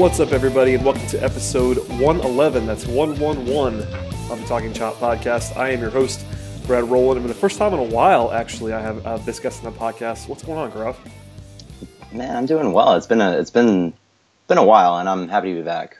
What's up, everybody, and welcome to episode 111. That's 111 of the Talking Chop podcast. I am your host, Brad Rowland. And for the first time in a while, actually, I have uh, this guest on the podcast. What's going on, Gaurav? Man, I'm doing well. It's been a it's been been a while, and I'm happy to be back.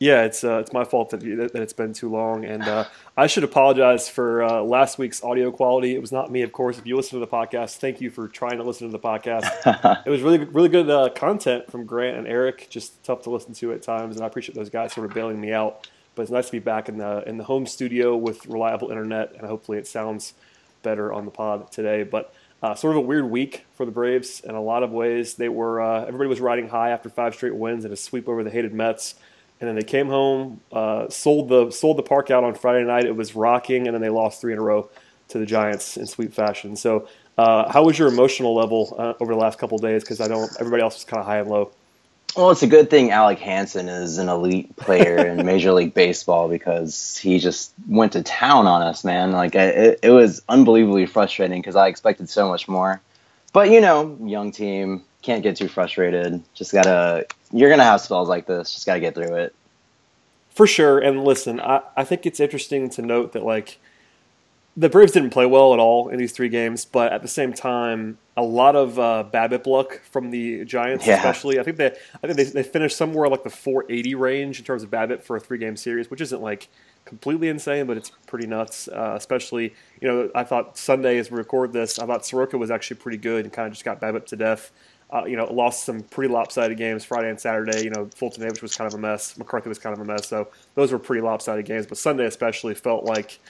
Yeah, it's uh, it's my fault that, that it's been too long, and uh, I should apologize for uh, last week's audio quality. It was not me, of course. If you listen to the podcast, thank you for trying to listen to the podcast. it was really really good uh, content from Grant and Eric. Just tough to listen to at times, and I appreciate those guys sort of bailing me out. But it's nice to be back in the in the home studio with reliable internet, and hopefully it sounds better on the pod today. But uh, sort of a weird week for the Braves in a lot of ways. They were uh, everybody was riding high after five straight wins and a sweep over the hated Mets and then they came home, uh, sold the sold the park out on Friday night. It was rocking, and then they lost three in a row to the Giants in sweep fashion. So, uh, how was your emotional level uh, over the last couple days? Because I know everybody else was kind of high and low. Well, it's a good thing Alen Hanson is an elite player in Major League Baseball because he just went to town on us, man. Like it, it was unbelievably frustrating because I expected so much more. But you know, young team can't get too frustrated. Just gotta you're gonna have spells like this. Just gotta get through it. For sure. And listen, I, I think it's interesting to note that like the Braves didn't play well at all in these three games, but at the same time, a lot of uh, BABIP luck from the Giants, yeah. especially. I think they, I think they, they finished somewhere like the 480 range in terms of BABIP for a three game series, which isn't like completely insane, but it's pretty nuts. Uh, especially, you know, I thought Sunday as we record this, I thought Soroka was actually pretty good and kind of just got BABIP to death. Uh, you know, lost some pretty lopsided games Friday and Saturday. You know, Fulton Davis was kind of a mess. McCarthy was kind of a mess. So those were pretty lopsided games. But Sunday especially felt like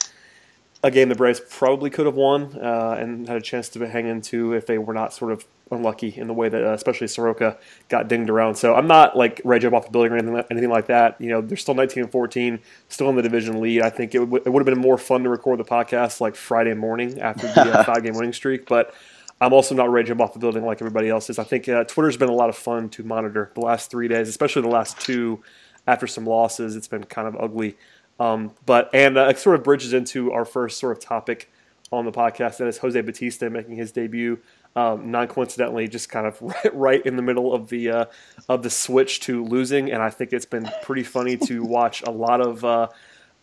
a game the Braves probably could have won uh, and had a chance to hang into if they were not sort of unlucky in the way that uh, especially Soroka got dinged around. So I'm not like to jump off the building or anything, anything like that. You know, they're still 19 and 14, still in the division lead. I think it, w- it would have been more fun to record the podcast like Friday morning after the uh, five game winning streak, but I'm also not jump off the building like everybody else is. I think uh, Twitter's been a lot of fun to monitor the last three days, especially the last two after some losses. It's been kind of ugly. Um, but and uh, it sort of bridges into our first sort of topic on the podcast, and it's Jose Bautista making his debut. Um, non coincidentally, just kind of right, right, in the middle of the uh, of the switch to losing, and I think it's been pretty funny to watch a lot of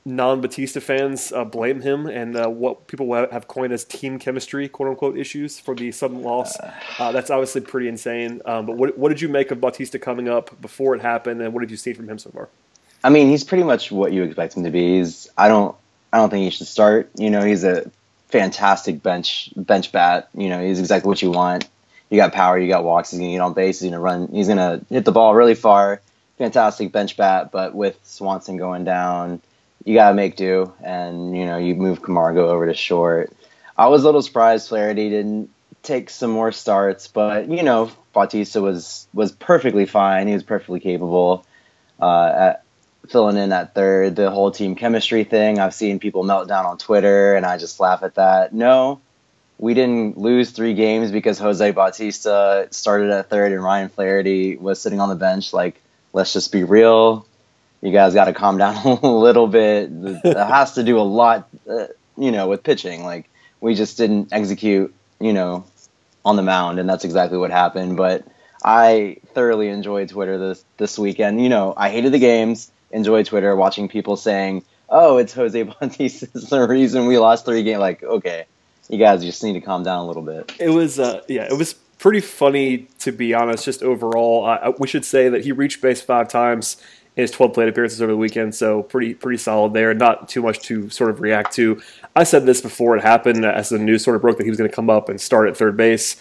non-Bautista fans uh, blame him and uh, what people have coined as team chemistry, quote unquote, issues for the sudden loss. Uh, that's obviously pretty insane. Um, but what, what did you make of Bautista coming up before it happened, and what have you seen from him so far? I mean, he's pretty much what you expect him to be. He's I don't I don't think he should start. You know, he's a fantastic bench bench bat. You know, he's exactly what you want. You got power, you got walks. He's gonna get on base. He's gonna run. He's gonna hit the ball really far. Fantastic bench bat, but with Swanson going down you gotta make do, and you know you move Camargo over to short. I was a little surprised Flaherty didn't take some more starts, but you know Bautista was was perfectly fine. He was perfectly capable uh, at filling in at third. The whole team chemistry thing, I've seen people melt down on Twitter, and I just laugh at that. No, we didn't lose three games because Jose Bautista started at third and Ryan Flaherty was sitting on the bench. Like, let's just be real you guys got to calm down a little bit. It has to do a lot, uh, you know, with pitching. Like we just didn't execute, you know, on the mound, and that's exactly what happened. But I thoroughly enjoyed Twitter this this weekend. You know, I hated the games. Enjoyed Twitter, watching people saying, "Oh, it's Jose Bautista is the reason we lost three games." Like, okay, you guys just need to calm down a little bit. It was, uh, yeah, it was pretty funny to be honest. Just overall, uh, we should say that he reached base five times his 12 plate appearances over the weekend, so pretty pretty solid there. Not too much to sort of react to. I said this before it happened, as the news sort of broke that he was going to come up and start at third base.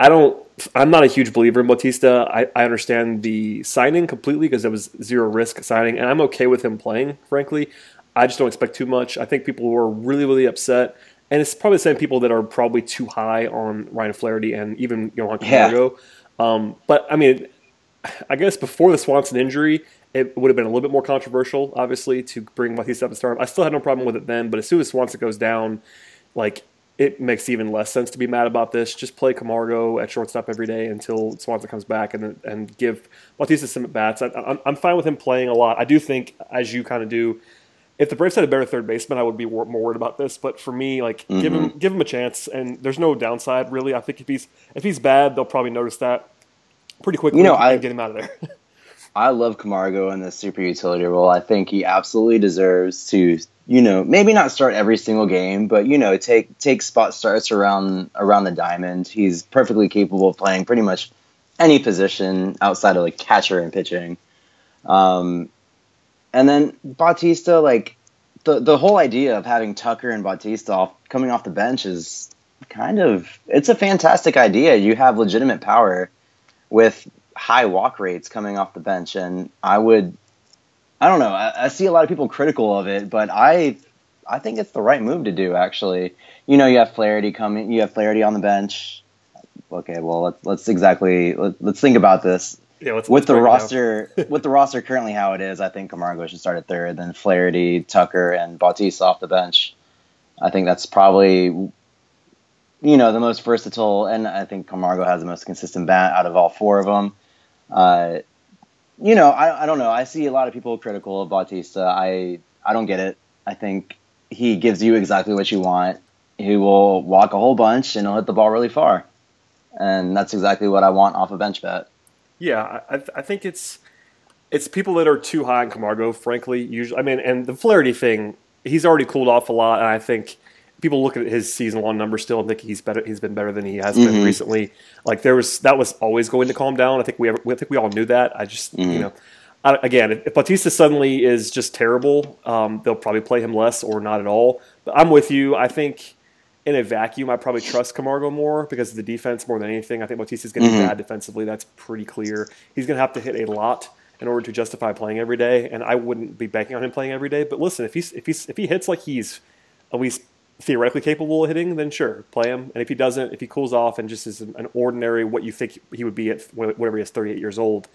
I don't. I'm not a huge believer in Bautista. I, I understand the signing completely because it was zero risk signing, and I'm okay with him playing. Frankly, I just don't expect too much. I think people were really really upset, and it's probably the same people that are probably too high on Ryan Flaherty and even Johan Camargo. Yeah. Um, but I mean, I guess before the Swanson injury, it would have been a little bit more controversial, obviously, to bring and start. I still had no problem with it then, but as soon as Swanson goes down, like it makes even less sense to be mad about this. Just play Camargo at shortstop every day until Swanson comes back, and and give Bautista some at bats. I, am fine with him playing a lot. I do think, as you kind of do, if the Braves had a better third baseman, I would be more worried about this. But for me, like mm-hmm. give him give him a chance, and there's no downside really. I think if he's if he's bad, they'll probably notice that pretty quickly. You know, I get him out of there. I love Camargo in the super utility role. I think he absolutely deserves to, you know, maybe not start every single game, but you know, take take spot starts around around the diamond. He's perfectly capable of playing pretty much any position outside of like catcher and pitching. Um, and then Bautista, like the the whole idea of having Tucker and Bautista off, coming off the bench is kind of it's a fantastic idea. You have legitimate power with high walk rates coming off the bench, and I would, I don't know, I, I see a lot of people critical of it, but I, I think it's the right move to do. Actually, you know, you have Flaherty coming, you have Flaherty on the bench. Okay, well let's let's exactly let, us think about this. Yeah, let's, with let's the break it down. roster, with the roster currently how it is, I think Camargo should start at third, then Flaherty, Tucker, and Bautista off the bench. I think that's probably you know the most versatile, and I think Camargo has the most consistent bat out of all four of them. Uh, you know, I, I don't know. I see a lot of people critical of Bautista. I I don't get it. I think he gives you exactly what you want. He will walk a whole bunch and he'll hit the ball really far, and that's exactly what I want off a bench bat. Yeah, I, I think it's it's people that are too high on Camargo. Frankly, usually, I mean, and the Flaherty thing, he's already cooled off a lot, and I think people look at his season long numbers still and think he's better. He's been better than he has been Mhm. recently. Like there was that was always going to calm down. I think we ever, I think we all knew that. I just you Mhm. know. I, again, if Bautista suddenly is just terrible, um, they'll probably play him less or not at all. But I'm with you. I think in a vacuum, I probably trust Camargo more because of the defense more than anything. I think Bautista's going to Mhm. be bad defensively. That's pretty clear. He's going to have to hit a lot in order to justify playing every day, and I wouldn't be banking on him playing every day. But listen, if he's if he's if he hits like he's at least theoretically capable of hitting, then sure, play him. And if he doesn't, if he cools off and just is an ordinary what you think he would be at whatever he is, 38 years old,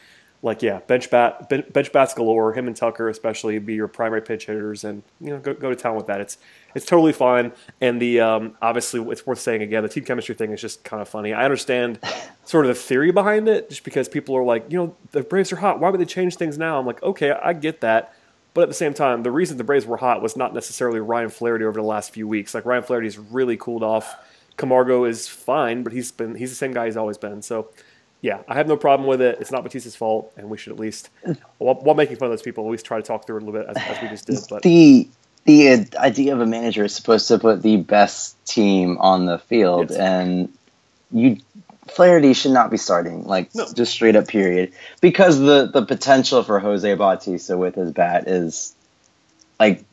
like yeah, bench bat, bench bats galore. Him and Tucker especially be your primary pitch hitters, and you know go, go to town with that. It's it's totally fine. And the um, obviously it's worth saying again, the team chemistry thing is just kind of funny. I understand sort of the theory behind it, just because people are like, you know, the Braves are hot. Why would they change things now? I'm like, okay, I get that. But at the same time, the reason the Braves were hot was not necessarily Ryan Flaherty over the last few weeks. Like Ryan Flaherty's really cooled off. Camargo is fine, but he's been he's the same guy he's always been. So yeah, I have no problem with it. It's not Bautista's fault, and we should at least, while, while making fun of those people, at least try to talk through it a little bit as, as we just did. But the the idea of a manager is supposed to put the best team on the field, Yes. and you Flaherty should not be starting, like No. just straight up period, because the the potential for Jose Bautista with his bat is like,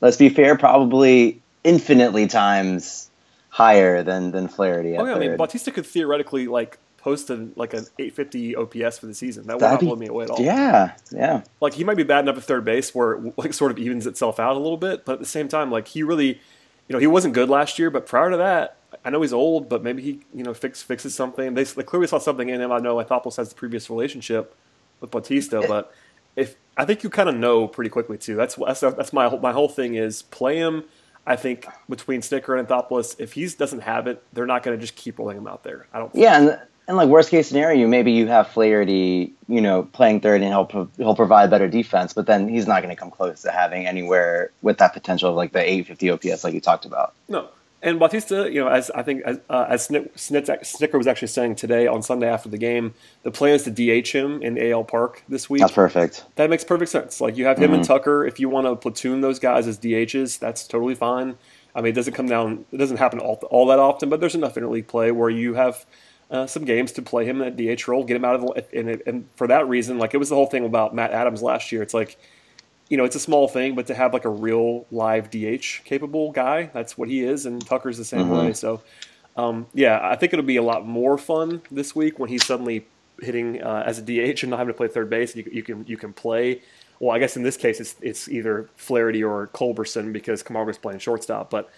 let's be fair, probably infinitely times higher than than Flaherty. At oh yeah, I mean. Bautista could theoretically like post a, like an 850 OPS for the season. That would That'd not be- blow me away at all. yeah, yeah. like he might be bad enough at third base where it like sort of evens itself out a little bit, but at the same time, like he really, you know, he wasn't good last year, but prior to that, I know he's old, but maybe he, you know, fix, fixes something. They, they clearly saw something in him. I know Anthopoulos has the previous relationship with Bautista, but if I think you kind of know pretty quickly too. That's that's that's my whole, my whole thing is play him. I think between Snitker and Anthopoulos, if he doesn't have it, they're not going to just keep rolling him out there. I don't. Yeah, and and like worst case scenario, maybe you have Flaherty, you know, playing third and he'll pro- he'll provide better defense, but then he's not going to come close to having anywhere with that potential of like the 850 OPS like you talked about. No. And Bautista, you know, as I think as, uh, as Snick, Snitker was actually saying today on Sunday after the game, the plan is to DH him in AL Park this week. That's perfect. That makes perfect sense. Like you have him and Tucker. If you want to platoon those guys as DHs, that's totally fine. I mean, it doesn't come down. It doesn't happen all, all that often, but there's enough interleague play where you have uh, some games to play him in that DH role, get him out of the. And, it, and for that reason, like it was the whole thing about Matt Adams last year. It's like, you know, it's a small thing, but to have like a real live DH capable guy, that's what he is, and Tucker's the same Mhm. way. So, um, yeah, I think it'll be a lot more fun this week when he's suddenly hitting uh, as a DH and not having to play third base. You, you can you can play. Well, I guess in this case it's it's either Flaherty or Culberson because Camargo's playing shortstop. But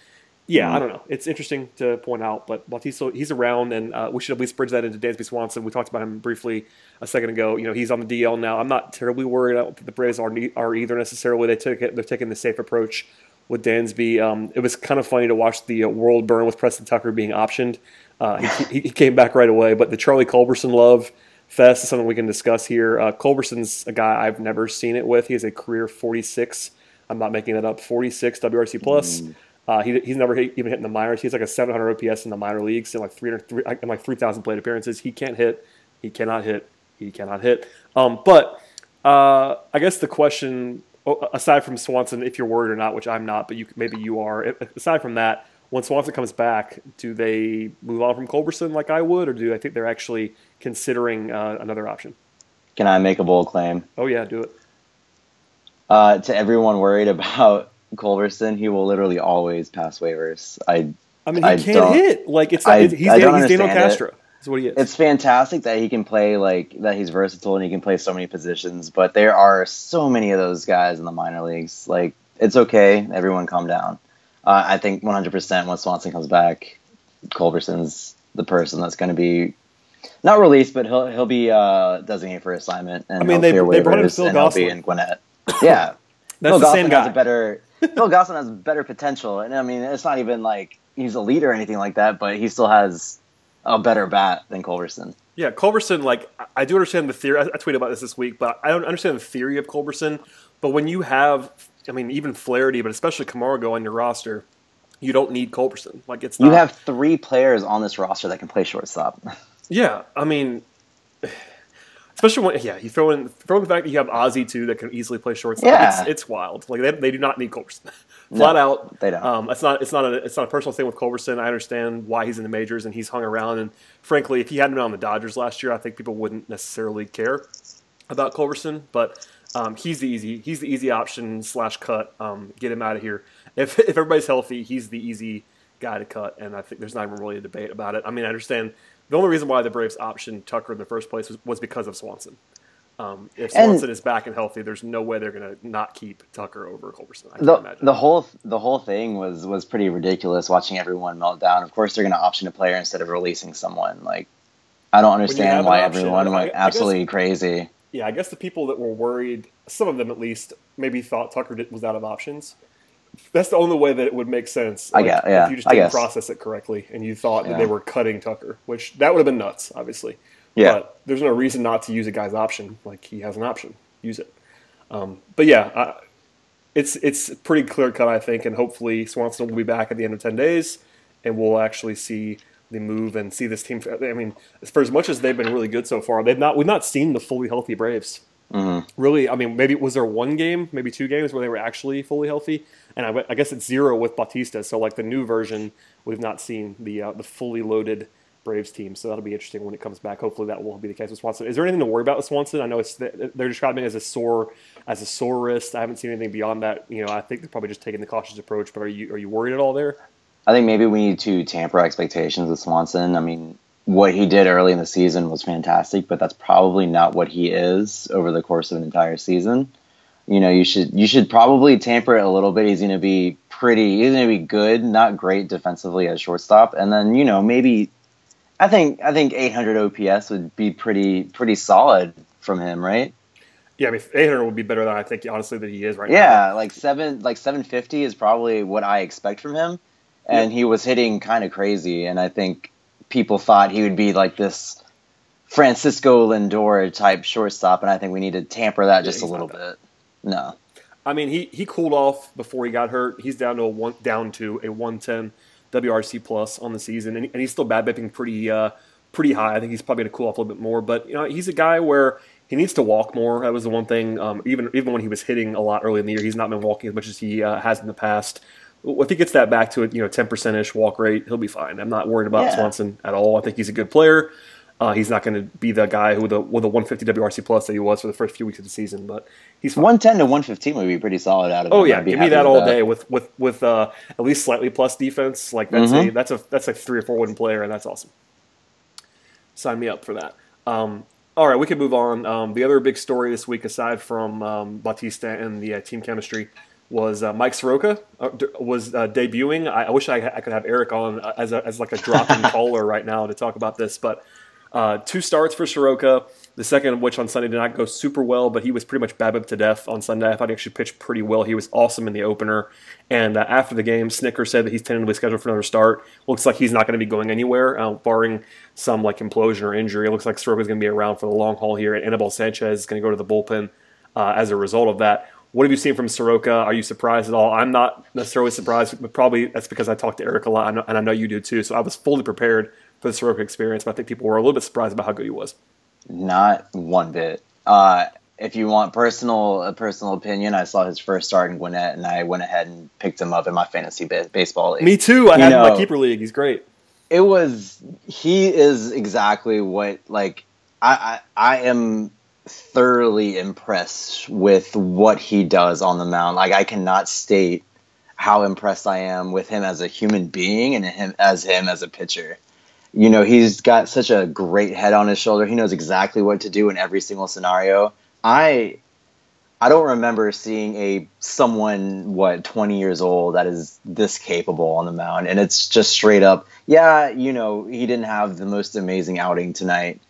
yeah. I don't know. It's interesting to point out, but Bautista he's around, and uh, we should at least bridge that into Dansby Swanson. We talked about him briefly a second ago. You know, he's on the DL now. I'm not terribly worried. I don't think the Braves are ne- are either necessarily. They took it. They're taking the safe approach with Dansby. Um, it was kind of funny to watch the uh, world burn with Preston Tucker being optioned. Uh, he, he came back right away, but the Charlie Culberson love fest is something we can discuss here. Uh, Culberson's a guy I've never seen it with. He has a career 46. I'm not making that up. 46 WRC plus. Uh, he, he's never hit, even hit in the minors. He's like a 700 OPS in the minor leagues in like 300 three- in like 3,000 plate appearances. He can't hit. He cannot hit. He cannot hit. Um, but Uh, I guess the question, aside from Swanson, if you're worried or not, which I'm not, but you maybe you are. Aside from that, when Swanson comes back, do they move on from Culberson like I would, or do I think they're actually considering uh, another option? Can I make a bold claim? Oh yeah, do it. Uh, to everyone worried about Culberson, he will literally always pass waivers. I I mean, he I can't hit. Like it's not, I, he's, I he's Daniel Castro. It. That's what he is. It's fantastic that he can play like that. He's versatile and he can play so many positions. But there are so many of those guys in the minor leagues. Like it's okay. Everyone, calm down. Uh, I think 100% when Swanson comes back, Culberson's the person that's going to be not released, but he'll he'll be uh, designated for assignment. And I mean, they, they brought in Phil Gosselin. in Gwinnett. Yeah, that's Phil the Gosselin same guy. Has a better Phil Gosselin has better potential, and I mean, it's not even like he's a leader or anything like that, but he still has a better bat than Culberson. Yeah, Culberson. Like I do understand the theory. I, I tweeted about this this week, but I don't understand the theory of Culberson. But when you have, I mean, even Flaherty, but especially Camargo on your roster, you don't need Culberson. Like it's not, you have three players on this roster that can play shortstop. Yeah, I mean, especially when yeah, you throw in throw in the fact that you have Ozzy too that can easily play shortstop. Yeah. It's, it's wild. Like they, they do not need Culberson. Flat no, out, they don't. Um, it's not it's not a it's not a personal thing with Culberson. I understand why he's in the majors and he's hung around. And frankly, if he hadn't been on the Dodgers last year, I think people wouldn't necessarily care about Culberson. But um, he's the easy he's the easy option slash cut. Um, get him out of here. If if everybody's healthy, he's the easy guy to cut. And I think there's not even really a debate about it. I mean, I understand the only reason why the Braves optioned Tucker in the first place was, was because of Swanson. Um, if Swanson and is back and healthy, there's no way they're going to not keep Tucker over Culberson. the, the whole the whole thing was was pretty ridiculous. Watching everyone melt down. Of course, they're going to option a player instead of releasing someone. Like, I don't understand why option, everyone went absolutely guess, crazy. Yeah, I guess the people that were worried, some of them at least, maybe thought Tucker was out of options that's the only way that it would make sense. Like, I guess, yeah. If you just didn't process it correctly and you thought yeah. that they were cutting Tucker, which that would have been nuts, obviously. Yeah. But there's no reason not to use a guy's option. Like he has an option, use it. Um, but yeah, I, it's it's pretty clear cut, I think, and hopefully Swanson will be back at the end of ten days, and we'll actually see the move and see this team. I mean, for as much as they've been really good so far, they've not we've not seen the fully healthy Braves. Mm-hmm. Really, I mean, maybe was there one game, maybe two games where they were actually fully healthy, and I, I guess it's zero with Bautista. So like the new version, we've not seen the uh, the fully loaded Braves team. So that'll be interesting when it comes back. Hopefully that will be the case with Swanson. Is there anything to worry about with Swanson? I know it's they're describing it as a sore as a sore wrist. I haven't seen anything beyond that. You know, I think they're probably just taking the cautious approach. But are you are you worried at all there? I think maybe we need to tamper expectations with Swanson. I mean, what he did early in the season was fantastic, but that's probably not what he is over the course of an entire season. You know, you should you should probably tamper it a little bit. He's going to be pretty. He's going to be good, not great defensively as shortstop, and then you know maybe. I think I think 800 OPS would be pretty pretty solid from him, right? Yeah, I mean 800 would be better than I think honestly that he is right yeah, now. Yeah, like seven like 750 is probably what I expect from him, and he was hitting kind of crazy, and I think people thought he would be like this Francisco Lindor type shortstop, and I think we need to tamper that just a little bit. No. I mean, he, he cooled off before he got hurt. He's down to a one down to a 110 WRC plus on the season, and, and he's still bad bipping pretty uh, pretty high. I think he's probably going to cool off a little bit more. But you know, he's a guy where he needs to walk more. That was the one thing. Um, even even when he was hitting a lot early in the year, he's not been walking as much as he uh, has in the past. If he gets that back to a you know ten percent ish walk rate, he'll be fine. I'm not worried about yeah. Swanson at all. I think he's a good player. Uh, he's not going to be the guy who with a with a 150 WRC plus that he was for the first few weeks of the season, but he's fine. 110 to 115 would be pretty solid out of. Oh him. yeah, give me that all that. day with with with uh, at least slightly plus defense. Like that's mm-hmm. a that's a that's like three or four win player, and that's awesome. Sign me up for that. Um, all right, we can move on. Um, the other big story this week, aside from um, Bautista and the uh, team chemistry, was uh, Mike Soroka uh, was uh, debuting. I, I wish I, I, could have Eric on uh, as, a, as like a drop-in caller right now to talk about this, but uh, two starts for Soroka. The second of which on Sunday did not go super well, but he was pretty much babbed to death on Sunday. I thought he actually pitched pretty well. He was awesome in the opener. And uh, after the game, Snitker said that he's tentatively scheduled for another start. Looks like he's not going to be going anywhere, uh, barring some like implosion or injury. It looks like Soroka is going to be around for the long haul here. And Anibal Sanchez is going to go to the bullpen uh, as a result of that. What have you seen from Soroka? Are you surprised at all? I'm not necessarily surprised, but probably that's because I talked to Eric a lot, and I know you do too. So I was fully prepared for the Soroka experience, but I think people were a little bit surprised about how good he was. Not one bit. Uh, if you want personal a personal opinion, I saw his first start in Gwinnett, and I went ahead and picked him up in my fantasy ba- baseball league. Me too. I You had him in know- my keeper league. He's great. it was he is exactly what like I, I I am thoroughly impressed with what he does on the mound. Like I cannot state how impressed I am with him as a human being and him as him as a pitcher. You know, he's got such a great head on his shoulder. He knows exactly what to do in every single scenario. I I don't remember seeing a someone what 20 years old that is this capable on the mound and it's just straight up yeah you know he didn't have the most amazing outing tonight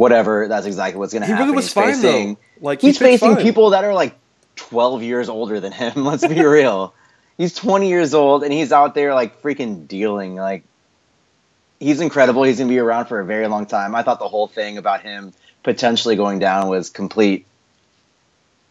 whatever that's exactly what's going to He happen. really was he's fine facing, though. Like he he's facing fine. people that are like 12 years older than him let's be real. He's 20 years old and he's out there like freaking dealing like he's incredible. He's going to be around for a very long time. I thought the whole thing about him potentially going down was complete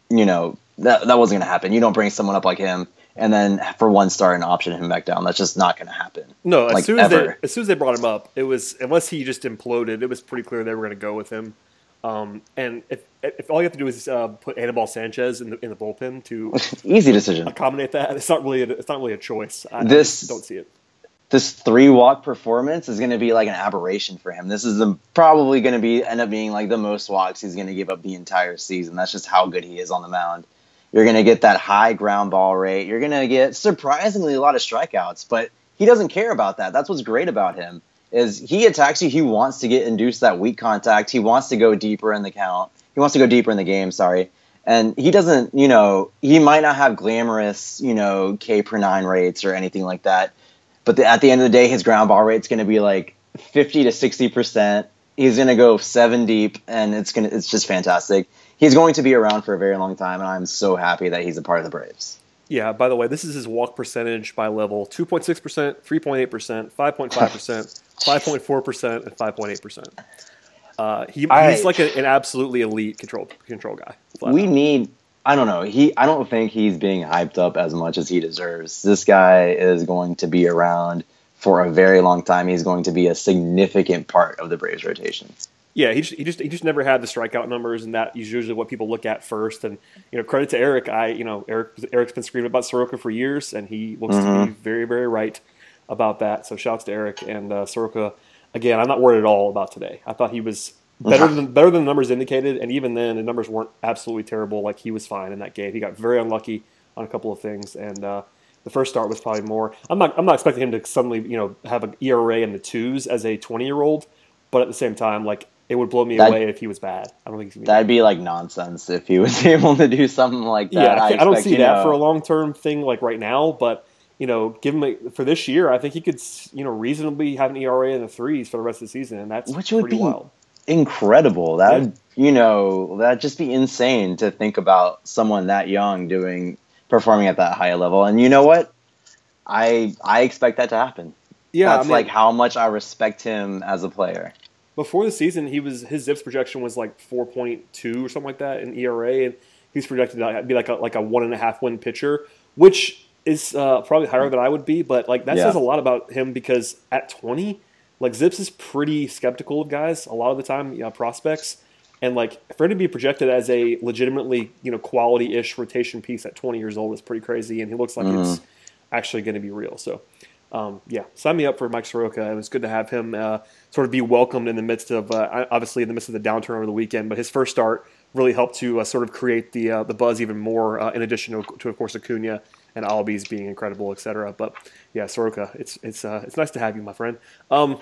you know that that wasn't going to happen. You don't bring someone up like him and then for one star and option him back down that's just not going to happen No, as like, soon as they as soon as they brought him up, it was unless he just imploded. It was pretty clear they were going to go with him. Um, and if, if all you have to do is uh, put Anibal Sanchez in the in the bullpen to easy decision accommodate that, it's not really a, it's not really a choice. I, I This- just don't see it. this three walk performance is going to be like an aberration for him. This is the, probably going to be end up being like the most walks he's going to give up the entire season. That's just how good he is on the mound. You're going to get that high ground ball rate. You're going to get surprisingly a lot of strikeouts, but he doesn't care about that. That's what's great about him is he attacks you. He wants to get induced that weak contact. He wants to go deeper in the count. He wants to go deeper in the game. Sorry. And he doesn't, you know, he might not have glamorous, you know, K per nine rates or anything like that but the, at the end of the day, his ground ball rate's going to be like 50 to 60 percent. He's going to go seven deep, and it's going to it's just fantastic. He's going to be around for a very long time, and I'm so happy that he's a part of the Braves. Yeah. By the way, this is his walk percentage by level: two point six percent, three point eight percent, five point five percent, five point four percent, and five point eight percent. Uh, he, I- he's like a, an absolutely elite control control guy. We out. need. I don't know. He. I don't think he's being hyped up as much as he deserves. This guy is going to be around for a very long time. He's going to be a significant part of the Braves rotation. Yeah, he just, he just he just never had the strikeout numbers, and that is usually what people look at first. And you know, credit to Eric. I you know Eric Eric's been screaming about Soroka for years, and he looks to Mm-hmm. be very very right about that. So shouts to Eric and uh, Soroka. Again, I'm not worried at all about today. I thought he was better than better than the numbers indicated, and even then, the numbers weren't absolutely terrible. Like he was fine in that game. He got very unlucky on a couple of things, and uh, the first start was probably more. I'm not I'm not expecting him to suddenly you know have an ERA in the twos as a 20 year old, but at the same time, like it would blow me That- away if he was bad. I don't think he's gonna be That'd be like nonsense if he was able to do something like that. yeah, I, I don't see that know, for a long term thing like right now, but you know, give him a, for this year, I think he could you know reasonably have an ERA in the threes for the rest of the season, and that's Which would pretty be wild. incredible. That would you know that'd just be insane to think about someone that young doing performing at that high level. And you know what? I I expect that to happen. Yeah, That's I mean, like how much I respect him as a player. Before the season, he was his ZiPS projection was like four point two or something like that in ERA, and he's projected to be like a like a one and a half win pitcher, which is uh, probably higher than I would be. But like that Yeah. says a lot about him because at twenty, like Zips is pretty skeptical of guys a lot of the time, you know, prospects. And like for him to be projected as a legitimately, you know, quality ish rotation piece at 20 years old is pretty crazy, and he looks like it's actually going to be real. So, um, yeah, sign me up for Mike Soroka. It was good to have him uh, sort of be welcomed in the midst of, uh, obviously, in the midst of the downturn over the weekend. But his first start really helped to uh, sort of create the uh, the buzz even more. Uh, in addition to, to, of course, Acuna and Albies being incredible, etc. But yeah, Soroka, it's it's uh, it's nice to have you, my friend. Um,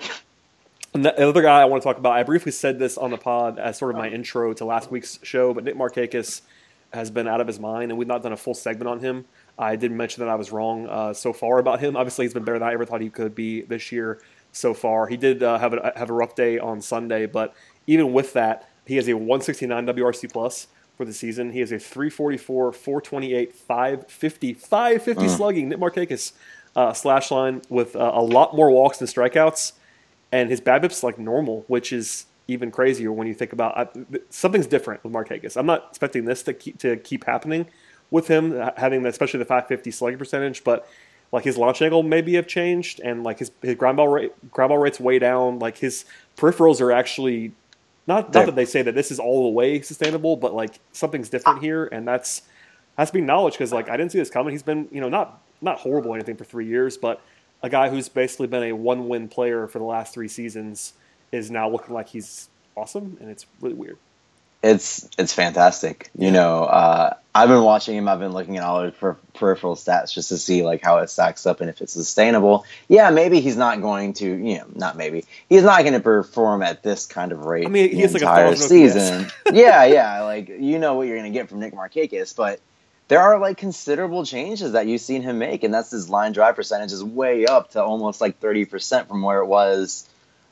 the other guy I want to talk about, I briefly said this on the pod as sort of my intro to last week's show, but Nick Markakis has been out of his mind, and we've not done a full segment on him. I did mention that I was wrong uh, so far about him. Obviously, he's been better than I ever thought he could be this year so far. He did uh, have a have a rough day on Sunday, but even with that, he has a 169 WRC plus for the season. He has a 344, 428, 550, 550 slugging. Nick Markakis uh, slash line with uh, a lot more walks than strikeouts and his BABIP's like normal, which is even crazier when you think about I, something's different with Markakis. I'm not expecting this to keep to keep happening with him ha- having especially the 550 slugging percentage, but like his launch angle maybe have changed, and like his his ground ball rate ground ball rate's way down. Like his peripherals are actually not not that they say that this is all the way sustainable, but like something's different here, and that's has to be acknowledged because like I didn't see this coming. He's been you know not not horrible or anything for three years, but a guy who's basically been a one win player for the last three seasons is now looking like he's awesome, and it's really weird. It's it's fantastic. You know, uh, I've been watching him. I've been looking at all his per- peripheral stats just to see like how it stacks up and if it's sustainable. Yeah, maybe he's not going to. You know, not maybe he's not going to perform at this kind of rate. I mean, he's like entire season. yeah, yeah. Like you know what you're going to get from Nick Markakis, but there are like considerable changes that you've seen him make, and that's his line drive percentage is way up to almost like thirty percent from where it was.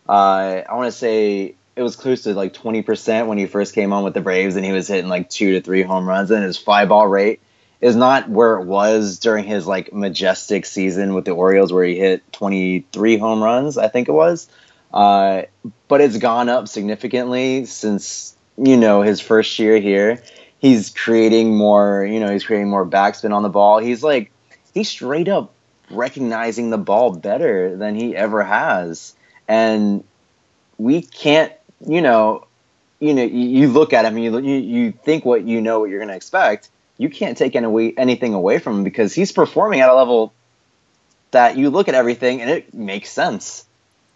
Uh, I want to say it was close to like 20% when he first came on with the Braves and he was hitting like two to three home runs and his fly ball rate is not where it was during his like majestic season with the Orioles where he hit 23 home runs, I think it was. Uh, but it's gone up significantly since, you know, his first year here. He's creating more, you know, he's creating more backspin on the ball. He's like, he's straight up recognizing the ball better than he ever has. And we can't you know, you know, you, look at him you, you you think what you know what you're going to expect. You can't take any, anything away from him because he's performing at a level that you look at everything and it makes sense.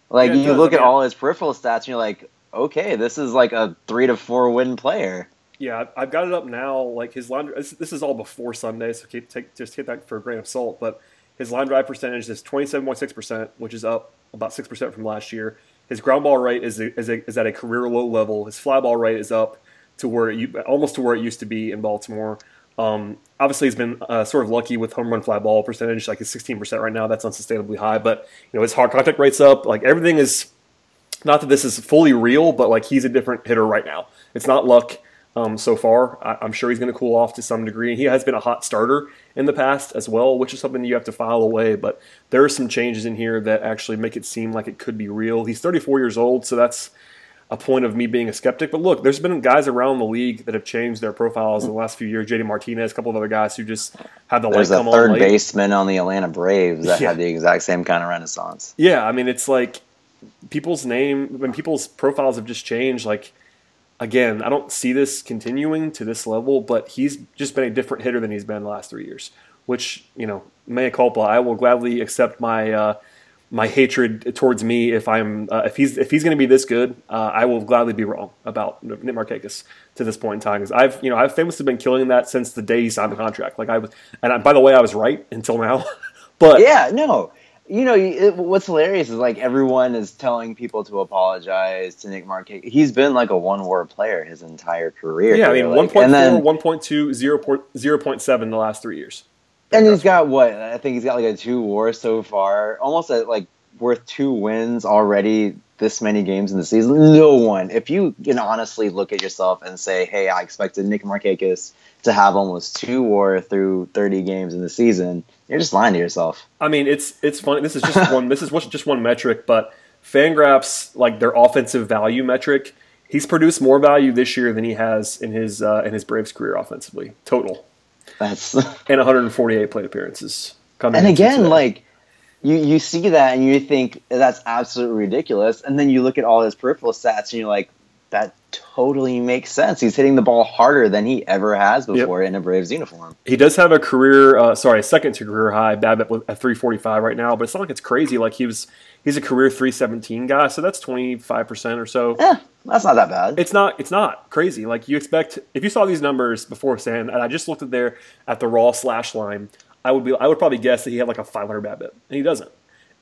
Like yeah, you does. look I mean, at all his peripheral stats and you're like, okay, this is like a three to four win player. Yeah, I've got it up now. Like his line, this is all before Sunday, so keep, take, just hit that for a grain of salt. But his line drive percentage is 27.6 percent, which is up about six percent from last year. His ground ball rate is is, a, is at a career low level. His fly ball rate is up to where almost to where it used to be in Baltimore. Um, obviously, he's been uh, sort of lucky with home run fly ball percentage, like it's 16% right now. That's unsustainably high. But you know, his hard contact rate's up. Like everything is. Not that this is fully real, but like he's a different hitter right now. It's not luck um, so far. I, am sure he's going to cool off to some degree. He has been a hot starter in the past as well, which is something you have to file away. But there are some changes in here that actually make it seem like it could be real. He's 34 years old, so that's a point of me being a skeptic. But look, there's been guys around the league that have changed their profiles in the last few years. JD Martinez, a couple of other guys who just had the light come on. There's a third baseman on the Atlanta Braves that yeah. had the exact same kind of renaissance. Yeah, I mean, it's like people's name when people's profiles have just changed. Like again, I don't see this continuing to this level, but he's just been a different hitter than he's been the last three years. Which you know, mea culpa. I will gladly accept my uh, my hatred towards me if I'm uh, if he's if he's going to be this good. Uh, I will gladly be wrong about Nick Markakis to this point in time because I've you know I've famously been killing that since the day he signed the contract. Like I was, and I, by the way, I was right until now. but yeah, no, you know, it, what's hilarious is like everyone is telling people to apologize to Nick Markakis. He's been like a one war player his entire career. Yeah, I mean, like, 1.4, 1.2, 0, 0.7 the last three years. And he's got what? I think he's got like a two war so far, almost at like worth two wins already this many games in the season. No one, if you can honestly look at yourself and say, hey, I expected Nick Markakis to have almost two war through 30 games in the season, you're just lying to yourself. I mean, it's it's funny. This is just one. This is just one metric, but Fangraphs like their offensive value metric. He's produced more value this year than he has in his uh, in his Braves career offensively total. That's and 148 plate appearances. and again, like you you see that and you think that's absolutely ridiculous, and then you look at all his peripheral stats and you're like, that totally makes sense. He's hitting the ball harder than he ever has before yep. in a Braves uniform. He does have a career, uh, sorry, a second to career high BABIP at 345 right now, but it's not like it's crazy. Like he was, he's a career 317 guy, so that's 25 percent or so. Yeah, that's not that bad. It's not. It's not crazy. Like you expect, if you saw these numbers before, Sam, and I just looked at there at the raw slash line, I would be, I would probably guess that he had like a 500 BABIP, and he doesn't.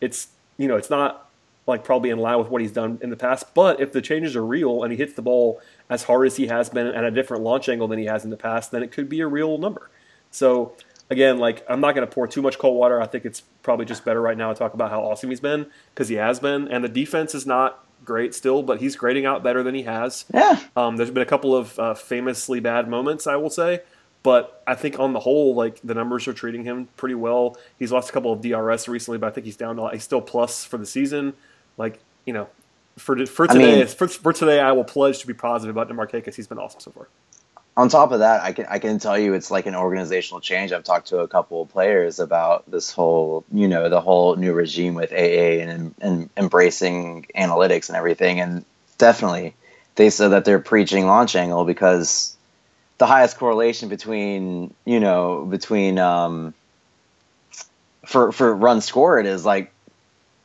It's you know, it's not like probably in line with what he's done in the past. But if the changes are real and he hits the ball as hard as he has been at a different launch angle than he has in the past, then it could be a real number. So again, like I'm not going to pour too much cold water. I think it's probably just better right now to talk about how awesome he's been because he has been, and the defense is not great still, but he's grading out better than he has. Yeah. Um, there's been a couple of uh, famously bad moments, I will say. But I think on the whole, like the numbers are treating him pretty well. He's lost a couple of DRS recently, but I think he's down to he's still plus for the season. Like you know, for for today, I mean, for, for, today, I will pledge to be positive about Demarque because He's been awesome so far. On top of that, I can I can tell you it's like an organizational change. I've talked to a couple of players about this whole you know the whole new regime with AA and and embracing analytics and everything, and definitely they said that they're preaching launch angle because the highest correlation between you know between um, for for run scored is like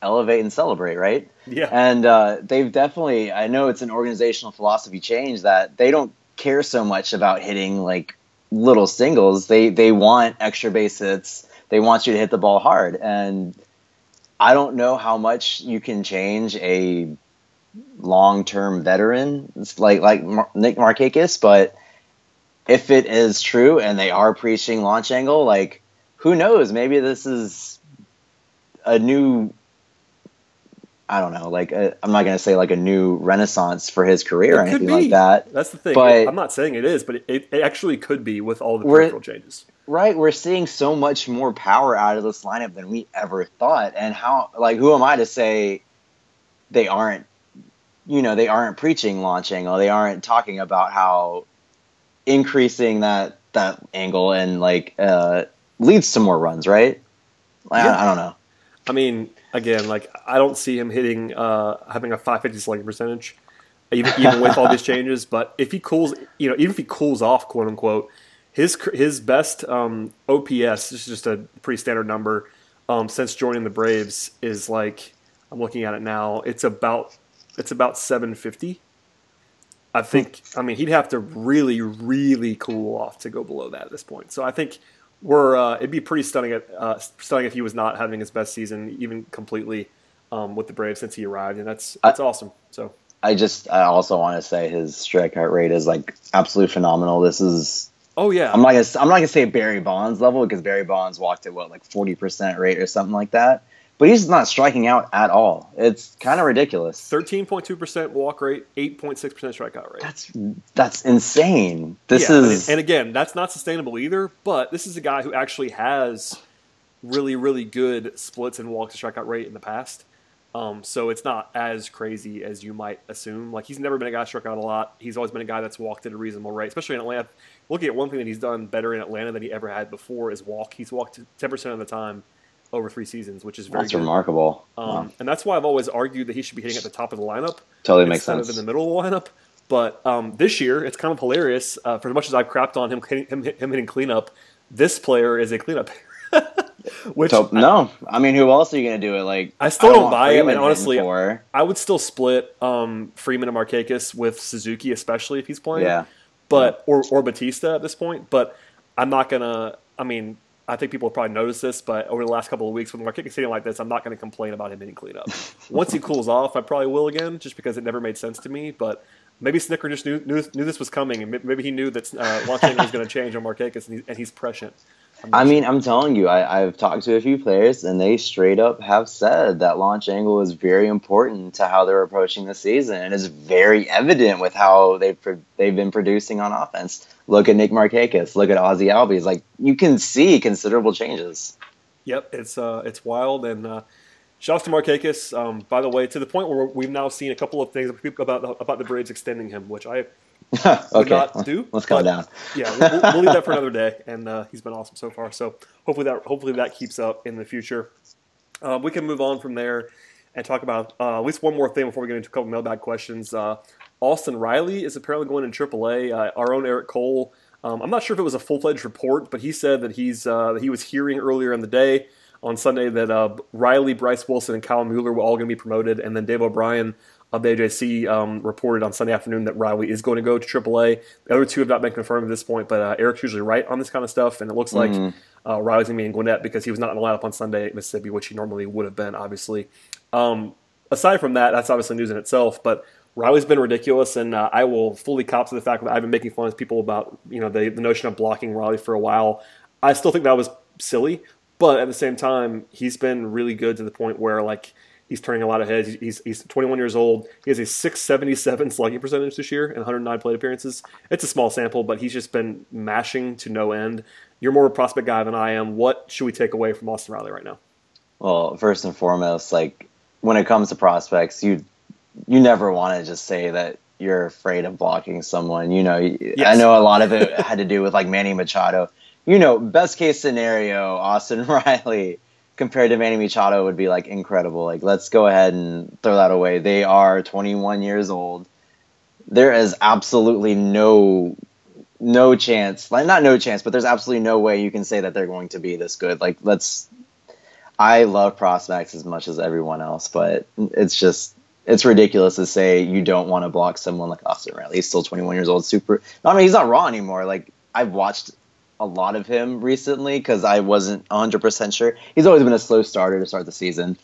elevate and celebrate, right? Yeah. And uh, they've definitely, I know it's an organizational philosophy change that they don't care so much about hitting like little singles. They they want extra base hits. They want you to hit the ball hard. And I don't know how much you can change a long-term veteran like like Mar- Nick Markakis, but if it is true and they are preaching launch angle, like who knows? Maybe this is a new I don't know, like i am not going to say like a new renaissance for his career It or anything be. like that. That's the thing. But- I'm not saying it is, but it, it actually could be with all the peripheral changes. Right, we're seeing so much more power out of this lineup than we ever thought. And how, like, who am I to say they aren't, you know, they aren't preaching launch angle. They aren't talking about how increasing that that angle and like uh, leads to more runs, right? Like, Yeah. I, I don't know. I mean, again, like I don't see him hitting uh, having a 550 slugging percentage, even even with all these changes. But if he cools, you know, even if he cools off, quote unquote, his his best um, OPS this is just a pretty standard number um, since joining the Braves is like I'm looking at it now. It's about it's about 750. I think. I mean, he'd have to really, really cool off to go below that at this point. So I think we're. Uh, it'd be pretty stunning. At, uh, stunning if he was not having his best season, even completely, um, with the Braves since he arrived, and that's that's awesome. So I just, I also want to say his strikeout rate is like absolutely phenomenal. This is oh yeah, I'm not gonna I'm not gonna say Barry Bonds level because Barry Bonds walked at what like forty percent rate or something like that. But he's not striking out at all. It's kind of ridiculous. thirteen point two percent walk rate, eight point six percent strikeout rate. That's that's insane. This Yeah, and- is and again, that's not sustainable either. But this is a guy who actually has really, really good splits and walk to strikeout rate in the past. Um, so it's not as crazy as you might assume. Like he's never been a guy struck out a lot. He's always been a guy that's walked at a reasonable rate, especially in Atlanta. Looking at one thing that he's done better in Atlanta than he ever had before is walk. He's walked ten percent of the time over three seasons, which is very that's good. remarkable. Um, Wow. and that's why I've always argued that he should be hitting at the top of the lineup Totally makes instead sense. of in the middle of the lineup. But um, this year, it's kind of hilarious. Uh, for as much as I've crapped on him, him, him hitting cleanup, this player is a cleanup. Which So, no, I mean, who else are you gonna do it? Like, I still don't want buy it, Freeman and honestly, for. I would still split um, Freeman and Markakis with Suzuki, especially if he's playing. yeah, but or or Bautista at this point. But I'm not gonna. I mean, I think people have probably noticed this, but over the last couple of weeks, when Markakis hitting like this, I'm not going to complain about him hitting cleanup. Once he cools off, I probably will again, just because it never made sense to me. But maybe Snitker just knew knew, knew this was coming, and maybe he knew that uh, was going to change on Markakis, and, he's and he's prescient. Sure. mean, I'm telling you, I, I've talked to a few players, and they straight up have said that launch angle is very important to how they're approaching the season, and is very evident with how they've pro- they've been producing on offense. Look at Nick Markakis. Look at Ozzy Albies. Like you can see considerable changes. Yep, it's uh, it's wild and uh, shouts to Markakis. Um, by the way, to the point where we've now seen a couple of things about about the Braves extending him, which I okay, not do. let's calm down. yeah, we'll, we'll leave that for another day. And uh, he's been awesome so far. So hopefully that hopefully that keeps up in the future. Uh, we can move on from there and talk about uh, at least one more thing before we get into a couple mailbag questions. Uh, Austin Riley is apparently going in AAA. Uh, our own Eric Cole. Um, I'm not sure if it was a full fledged report, but he said that he's uh, that he was hearing earlier in the day on Sunday that uh, Riley, Bryce Wilson, and Kyle Muller were all going to be promoted, and then Dave O'Brien of the AJC um, reported on Sunday afternoon that Riley is going to go to AAA. The other two have not been confirmed at this point, but uh, Eric's usually right on this kind of stuff, and it looks like Mhm. uh, Riley's going to be in Gwinnett because he was not in the lineup on Sunday at Mississippi, which he normally would have been, obviously. Um, aside from that, that's obviously news in itself, but Riley's been ridiculous, and uh, I will fully cop to the fact that I've been making fun of people about you know the, the notion of blocking Riley for a while. I still think that was silly, but at the same time, he's been really good to the point where like he's turning a lot of heads. He's, he's 21 years old. He has a 677 slugging percentage this year and 109 plate appearances. It's a small sample, but he's just been mashing to no end. You're more of a prospect guy than I am. What should we take away from Austin Riley right now? Well, first and foremost, like when it comes to prospects, you you never want to just say that you're afraid of blocking someone. You know, I know a lot of it had to do with like Manny Machado. You know, best case scenario, Austin Riley compared to Manny Machado would be like incredible. Like, let's go ahead and throw that away. They are 21 years old. there is absolutely no no chance, like not no chance, but there's absolutely no way you can say that they're going to be this good. Like let's I love prospects as much as everyone else, but it's just it's ridiculous to say you don't want to block someone like Austin Riley. He's still 21 years old. Super. I mean, he's not raw anymore. Like I've watched a lot of him recently because I wasn't 100 percent sure. He's always been a slow starter to start the season.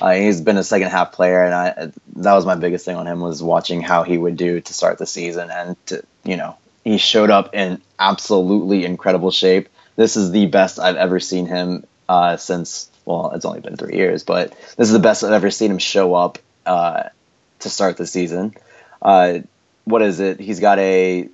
Uh, he's been a second half player, and I that was my biggest thing on him was watching how he would do to start the season, and to, you know he showed up in absolutely incredible shape. This is the best I've ever seen him uh, since. Well, it's only been three years, but this is the best I've ever seen him show up uh, to start the season. Uh, what is it? He's got a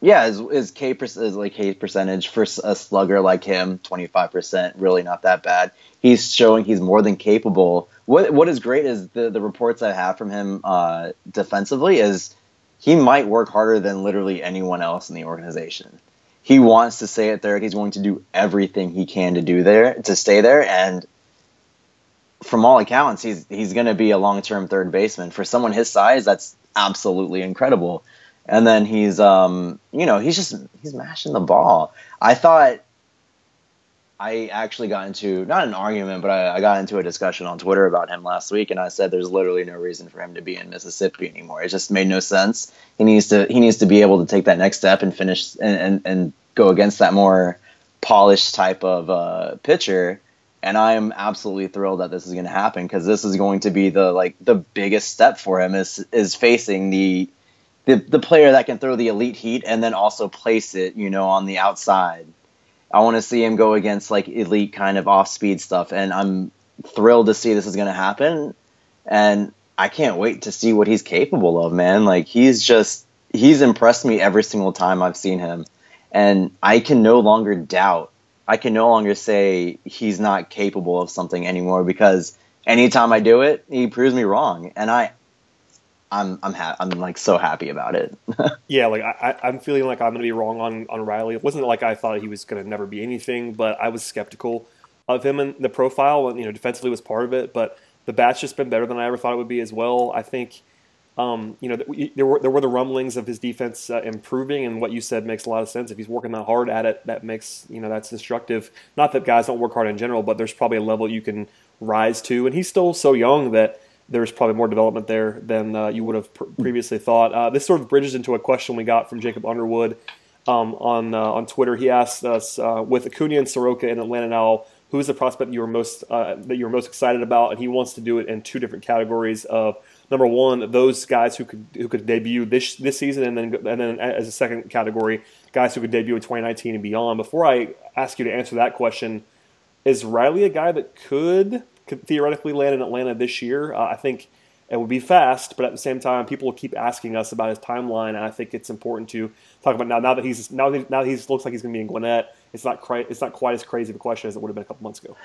yeah, his, his K is like K percentage for a slugger like him, twenty five percent, really not that bad. He's showing he's more than capable. What what is great is the the reports I have from him uh, defensively is he might work harder than literally anyone else in the organization. He wants to stay at third. He's going to do everything he can to do there to stay there, and from all accounts, he's he's going to be a long term third baseman for someone his size. That's absolutely incredible. And then he's um you know he's just he's mashing the ball. I thought I actually got into not an argument, but I, I, got into a discussion on Twitter about him last week, and I said there's literally no reason for him to be in Mississippi anymore. It just made no sense. He needs to he needs to be able to take that next step and finish and and, and go against that more polished type of uh, pitcher. And I am absolutely thrilled that this is going to happen because this is going to be the like the biggest step for him is is facing the the the player that can throw the elite heat and then also place it, you know, on the outside I want to see him go against like elite kind of off speed stuff, and I'm thrilled to see this is going to happen. And I can't wait to see what he's capable of, man. Like he's just he's impressed me every single time I've seen him, and I can no longer doubt. I can no longer say he's not capable of something anymore because anytime I do it, he proves me wrong, and I I'm I'm ha- I'm like so happy about it. yeah, like I, I'm feeling like I'm gonna be wrong on on Riley. It wasn't like I thought he was gonna never be anything, but I was skeptical of him and the profile. And you know, defensively was part of it, but the bat's just been better than I ever thought it would be as well. I think. Um, you know, there were there were the rumblings of his defense uh, improving, and what you said makes a lot of sense. If he's working that hard at it, that makes you know that's instructive. Not that guys don't work hard in general, but there's probably a level you can rise to, and he's still so young that there's probably more development there than uh, you would have pr- previously thought. Uh, this sort of bridges into a question we got from Jacob Underwood um, on uh, on Twitter. He asked us uh, with Acuna and Soroka in Atlanta now, who is the prospect you were most uh, that you were most excited about? And he wants to do it in two different categories of number one, those guys who could who could debut this this season, and then and then as a second category, guys who could debut in 2019 and beyond. Before I ask you to answer that question, is Riley a guy that could could theoretically land in Atlanta this year. Uh, I think it would be fast, but at the same time, people will keep asking us about his timeline, and I think it's important to talk about now. Now that he's now that, now that he's looks like he's going to be in Gwinnett, it's not quite it's not quite as crazy of a question as it would have been a couple months ago.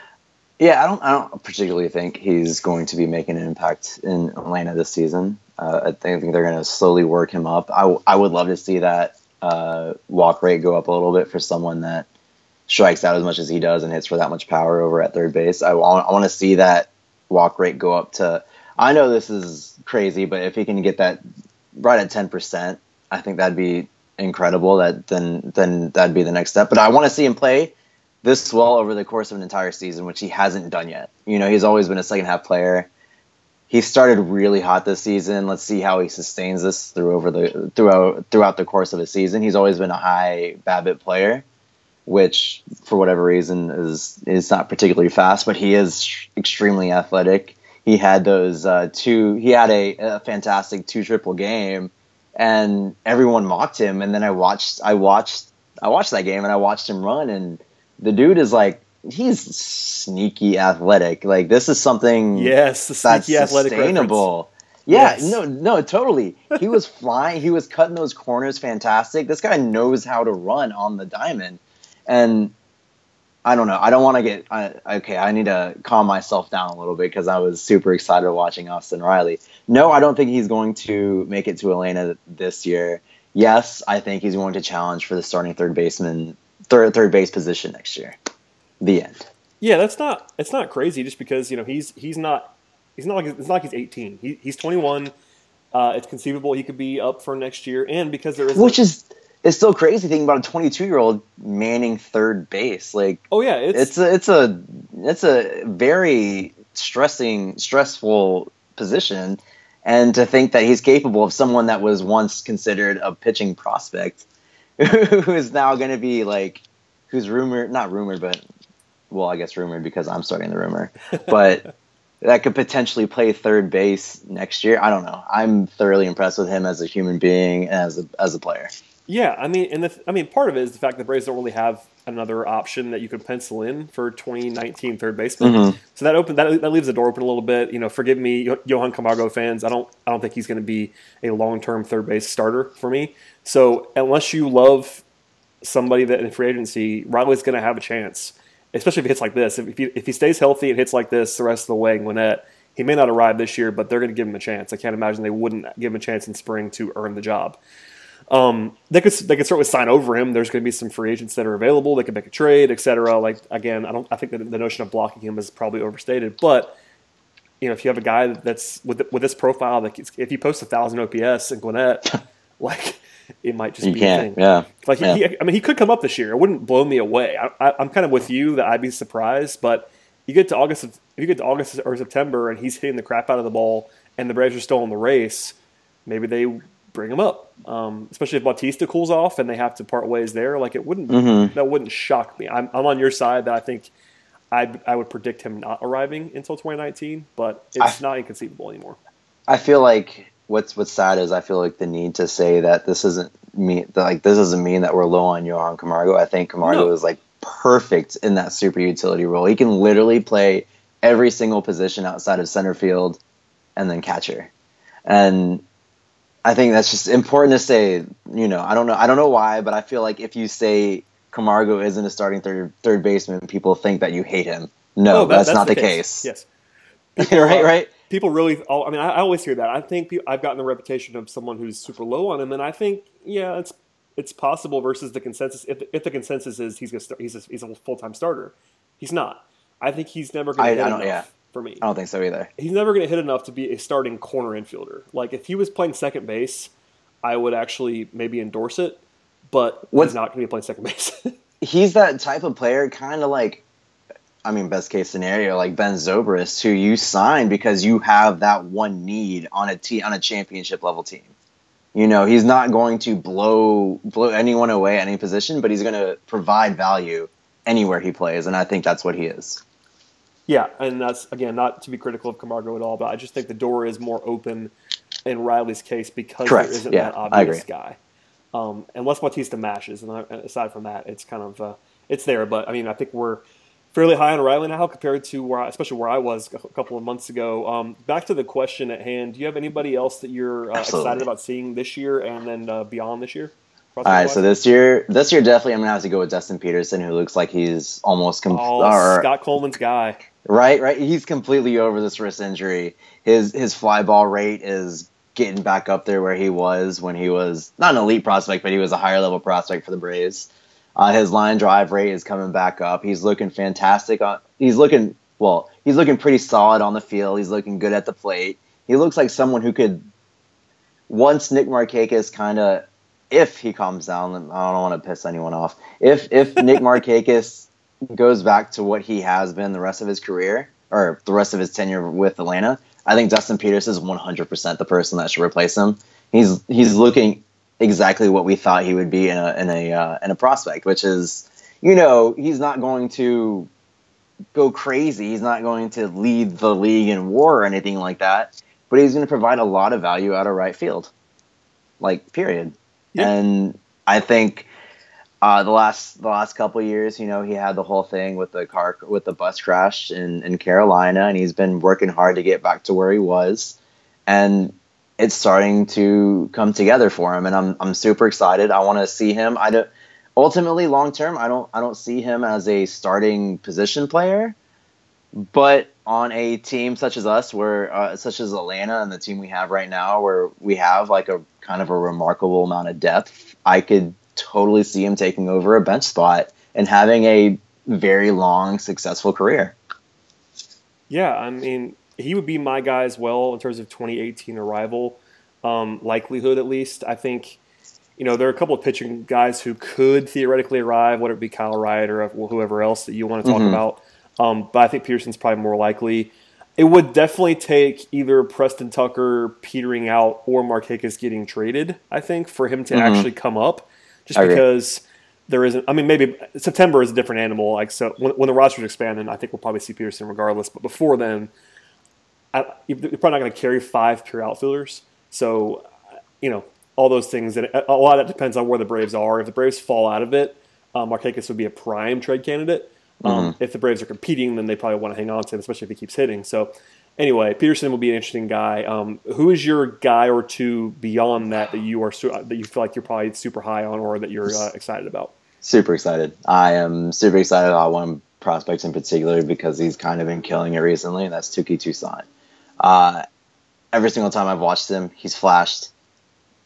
Yeah, I don't I don't particularly think he's going to be making an impact in Atlanta this season. Uh, I think they're going to slowly work him up. I, I would love to see that uh, walk rate go up a little bit for someone that strikes out as much as he does and hits for that much power over at third base. I want, I want to see that walk rate go up to. I know this is crazy, but if he can get that right at ten percent, I think that'd be incredible. That then then that'd be the next step. But I want to see him play this well over the course of an entire season, which he hasn't done yet. You know, he's always been a second half player. He started really hot this season. Let's see how he sustains this through over the throughout throughout the course of a season. He's always been a high BABIP player which for whatever reason is is not particularly fast, but he is extremely athletic. He had those uh, two. He had a, a fantastic two triple game, and everyone mocked him. And then I watched. I watched. I watched that game, and I watched him run. And the dude is like he's sneaky athletic. Like this is something. Yes, that's sustainable. Yeah, yes. no, no, totally. He was flying. He was cutting those corners fantastic. This guy knows how to run on the diamond and I don't know. I don't want to get I, okay. I need to calm myself down a little bit because I was super excited watching Austin Riley. No, I don't think he's going to make it to Atlanta this year. Yes, I think he's going to challenge for the starting third baseman, third third base position next year. The end. Yeah, that's not it's not crazy just because you know he's he's not he's not like it's not like he's 18. He, he's 21 Uh, it's conceivable he could be up for next year, and because there is which is it's still crazy thinking about a 22 year old manning third base. Like, oh yeah, it's it's a it's a it's a very stressing, stressful position, and to think that he's capable of someone that was once considered a pitching prospect, who is now going to be like, who's rumored, not rumored, but well, I guess rumored because I'm starting the rumor, but. that could potentially play third base next year. I don't know. I'm thoroughly impressed with him as a human being and as a as a player. Yeah, I mean, and the, I mean, part of it is the fact that the Braves don't really have another option that you could pencil in for 2019 third baseman. Mm-hmm. So that open that, that leaves the door open a little bit. You know, forgive me, Johan Camargo fans. I don't I don't think he's going to be a long term third base starter for me. So unless you love somebody that in free agency, Riley's going to have a chance especially if he hits like this. If he, if he stays healthy and hits like this the rest of the way in Gwinnett, he may not arrive this year, but they're going to give him a chance. I can't imagine they wouldn't give him a chance in spring to earn the job. Um, they could they could certainly sign over him. There's going to be some free agents that are available. They could make a trade, etc. Like again, I don't. I think that the notion of blocking him is probably overstated. But you know, if you have a guy that's with with this profile, that if he posts a thousand OPS in Gwinnett, like it might just you be can, yeah. Like yeah. He, I mean, he could come up this year. It wouldn't blow me away. I, am kind of with you that I'd be surprised, but you get to August, if you get to August or September, and he's hitting the crap out of the ball, and the Braves are still in the race, maybe they bring him up. Um, especially if Bautista cools off and they have to part ways there. Like it wouldn't mm-hmm. that wouldn't shock me. I'm, I'm on your side that I think I I would predict him not arriving until 2019, but it's I, not inconceivable anymore. I feel like what's what's sad is I feel like the need to say that this isn't mean like this doesn't mean that we're low on Johan Camargo. I think Camargo no. is like perfect in that super utility role. He can literally play every single position outside of center field and then catcher. And I think that's just important to say, you know, I don't know I don't know why, but I feel like if you say Camargo isn't a starting third third baseman, people think that you hate him. No, oh, that, that's, that's, not the, the case. case. Yes. right, right people really. Oh, I mean, I, always hear that. I think I've gotten the reputation of someone who's super low on him, and I think yeah, it's it's possible versus the consensus. If, if the consensus is he's gonna start, he's a, he's a full time starter, he's not. I think he's never going to hit enough yeah. For me. I don't think so either. He's never going to hit enough to be a starting corner infielder. Like if he was playing second base, I would actually maybe endorse it, but What's, he's not going to be playing second base. he's that type of player, kind of like I mean, best case scenario, like Ben Zobrist, who you sign because you have that one need on a team on a championship level team. You know, he's not going to blow blow anyone away at any position, but he's going to provide value anywhere he plays, and I think that's what he is. Yeah, and that's again not to be critical of Camargo at all, but I just think the door is more open in Riley's case because Correct. there isn't yeah, that obvious guy. Um, unless Bautista mashes, and aside from that, it's kind of uh, it's there. But I mean, I think we're fairly high on Riley now compared to where, I, especially where I was a couple of months ago. Um, back to the question at hand: Do you have anybody else that you're uh, excited about seeing this year and then uh, beyond this year? All right, so this year, this year definitely, I'm gonna have to go with Dustin Peterson, who looks like he's almost com- oh, or, Scott Coleman's guy. Right, right. He's completely over this wrist injury. His his fly ball rate is getting back up there where he was when he was not an elite prospect, but he was a higher level prospect for the Braves. Uh, his line drive rate is coming back up. He's looking fantastic. On, he's looking well. He's looking pretty solid on the field. He's looking good at the plate. He looks like someone who could. Once Nick Markakis kind of, if he calms down, I don't want to piss anyone off. If if Nick Markakis goes back to what he has been the rest of his career or the rest of his tenure with Atlanta, I think Dustin Peters is 100% the person that should replace him. He's he's looking exactly what we thought he would be in a in a uh, in a prospect, which is you know he's not going to go crazy. He's not going to lead the league in WAR or anything like that, but he's going to provide a lot of value out of right field, like period. Yeah. And I think uh, the last the last couple years, you know, he had the whole thing with the car with the bus crash in in Carolina, and he's been working hard to get back to where he was. And it's starting to come together for him, and I'm I'm super excited. I want to see him. I don't ultimately long term. I don't I don't see him as a starting position player, but on a team such as us, where uh, such as Atlanta and the team we have right now, where we have like a kind of a remarkable amount of depth, I could totally see him taking over a bench spot and having a very long, successful career. Yeah, I mean, he would be my guy as well in terms of 2018 arrival. um, likelihood at least. I think you know there are a couple of pitching guys who could theoretically arrive, whether it be Kyle Wright or whoever else that you want to talk mm-hmm. about. Um, but I think Peterson's probably more likely. It would definitely take either Preston Tucker petering out or Markakis getting traded. I think for him to mm-hmm. actually come up, just I because. Agree there isn't. I mean, maybe September is a different animal. Like so, when, when the roster's expanding, I think we'll probably see Peterson regardless. But before then, I, you're probably not going to carry five pure outfielders. So, you know, all those things, and a lot of that depends on where the Braves are. If the Braves fall out of it, um, Markakis would be a prime trade candidate. Um, mm-hmm. If the Braves are competing, then they probably want to hang on to him, especially if he keeps hitting. So, anyway, Peterson will be an interesting guy. Um, who is your guy or two beyond that that you are that you feel like you're probably super high on or that you're uh, excited about? Super excited. I am super excited about one prospect in particular because he's kind of been killing it recently, and that's Touki Toussaint. Uh, every single time I've watched him, he's flashed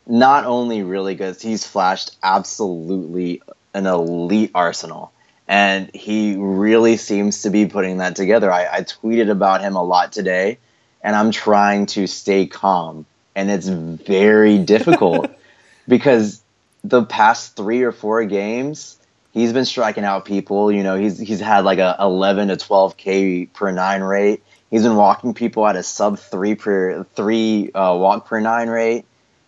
not only really good, he's flashed absolutely an elite arsenal. And he really seems to be putting that together. I, I tweeted about him a lot today, and I'm trying to stay calm. And it's very difficult because the past three or four games, he's been striking out people. You know, he's he's had like a 11 to 12 K per nine rate. He's been walking people at a sub three per three uh, walk per nine rate.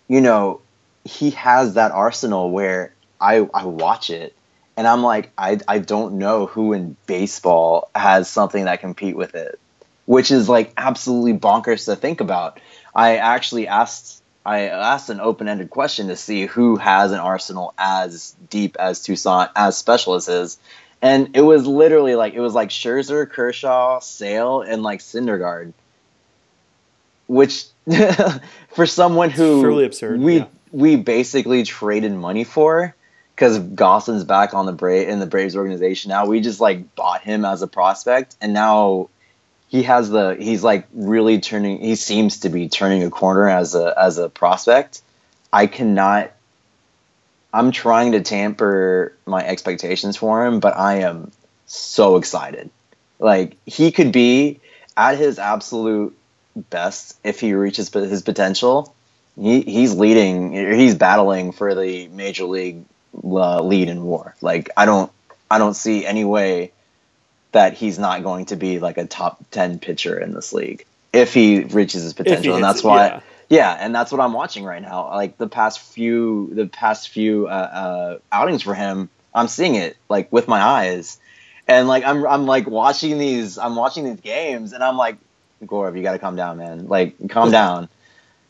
You know, he has that arsenal where I I watch it and I'm like I I don't know who in baseball has something that compete with it, which is like absolutely bonkers to think about. I actually asked I asked an open ended question to see who has an arsenal as deep as Toussaint, as special as his. And it was literally like it was like Scherzer, Kershaw, Sale, and like Syndergaard. Which for someone who truly absurd. We yeah. we basically traded money for because Gosselin's back on the in the Braves organization now. We just like bought him as a prospect, and now he has the he's like really turning he seems to be turning a corner as a as a prospect i cannot i'm trying to tamper my expectations for him but i am so excited like he could be at his absolute best if he reaches his potential he, he's leading he's battling for the major league uh, lead in war like i don't i don't see any way that he's not going to be like a top 10 pitcher in this league if he reaches his potential and that's why yeah. yeah. and that's what i'm watching right now like the past few the past few uh, uh, outings for him i'm seeing it like with my eyes and like i'm i'm like watching these i'm watching these games and i'm like Gaurav, you got to calm down man like calm down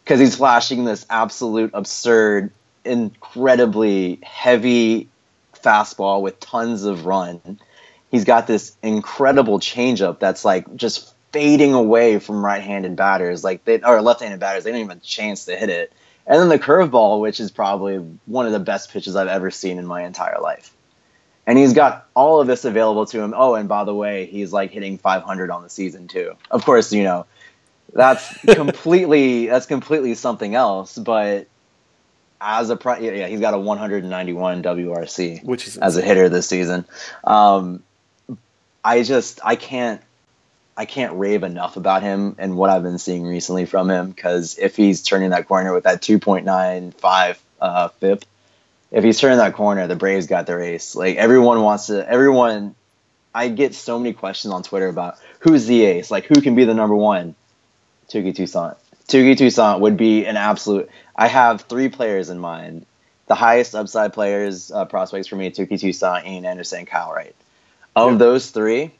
because he's flashing this absolute absurd incredibly heavy fastball with tons of run he's got this incredible changeup that's like just fading away from right-handed batters, like they or left-handed batters. They don't even have a chance to hit it. And then the curveball, which is probably one of the best pitches I've ever seen in my entire life. And he's got all of this available to him. Oh, and by the way, he's like hitting 500 on the season too. Of course, you know that's completely that's completely something else. But as a pro, yeah, he's got a 191 WRC, which is as a hitter this season. Um, I just I can't I can't rave enough about him and what I've been seeing recently from him because if he's turning that corner with that 2.95 uh, FIP, if he's turning that corner, the Braves got their ace. Like everyone wants to, everyone. I get so many questions on Twitter about who's the ace, like who can be the number one. Touki Toussaint. Touki Toussaint would be an absolute. I have three players in mind. The highest upside players, uh, prospects for me: Touki Toussaint, Ian Anderson, Kyle Wright. Of yeah. those three,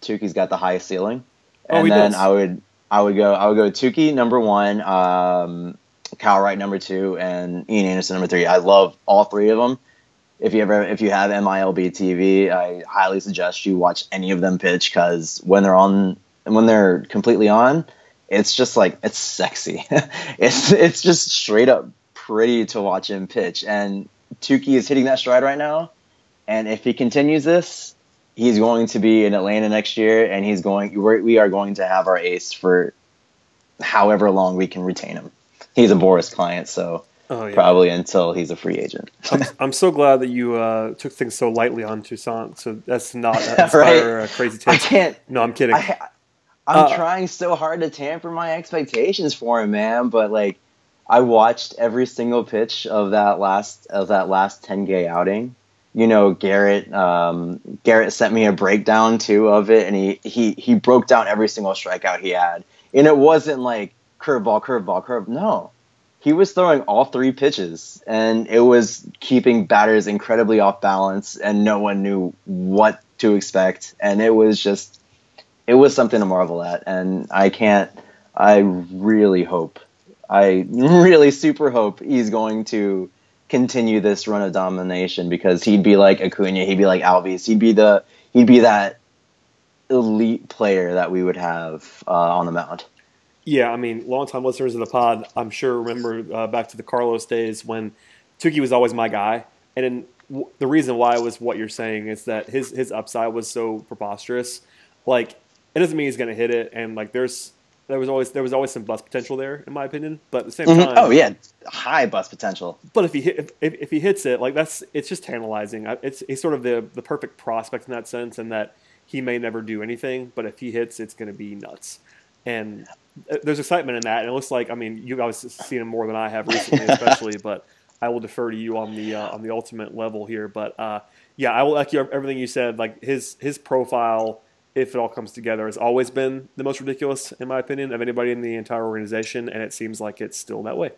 Touki's got the highest ceiling, oh, and oh, then does. I would I would go I would go Touki number one, um, Kyle Wright number two, and Ian Anderson number three. I love all three of them. If you ever if you have MILB TV, I highly suggest you watch any of them pitch because when they're on when they're completely on, it's just like it's sexy. it's it's just straight up pretty to watch him pitch, and Touki is hitting that stride right now. And if he continues this, he's going to be in Atlanta next year, and he's going. We're, we are going to have our ace for however long we can retain him. He's a Boras client, so oh, yeah. probably until he's a free agent. I'm, I'm, so glad that you uh, took things so lightly on Toussaint. So that's not that's right? a crazy take. I can't. No, I'm kidding. I, am uh, trying so hard to tamper my expectations for him, man. But like, I watched every single pitch of that last of that last 10 outing. You know, Garrett um, Garrett sent me a breakdown too of it, and he he he broke down every single strikeout he had, and it wasn't like curveball, curveball, curve. No, he was throwing all three pitches, and it was keeping batters incredibly off balance, and no one knew what to expect, and it was just it was something to marvel at, and I can't. I really hope I really super hope he's going to continue this run of domination because he'd be like Acuna, he'd be like Albies, he'd be the he'd be that elite player that we would have uh, on the mound. Yeah, I mean, longtime listeners of the pod, I'm sure remember uh, back to the Carlos days when Touki was always my guy, and w- the reason why was what you're saying is that his his upside was so preposterous. Like, it doesn't mean he's going to hit it, and like there's there was always there was always some bust potential there, in my opinion. But at the same mm-hmm. time, oh yeah, high bust potential. But if he hit, if, if he hits it, like that's it's just tantalizing. It's he's sort of the the perfect prospect in that sense, and that he may never do anything, but if he hits, it's going to be nuts. And uh, there's excitement in that, and it looks like I mean you've obviously seen him more than I have recently, especially. but I will defer to you on the uh, on the ultimate level here. But uh, yeah, I will echo everything you said. Like his his profile if it all comes together, has always been the most ridiculous, in my opinion, of anybody in the entire organization, and it seems like it's still that way.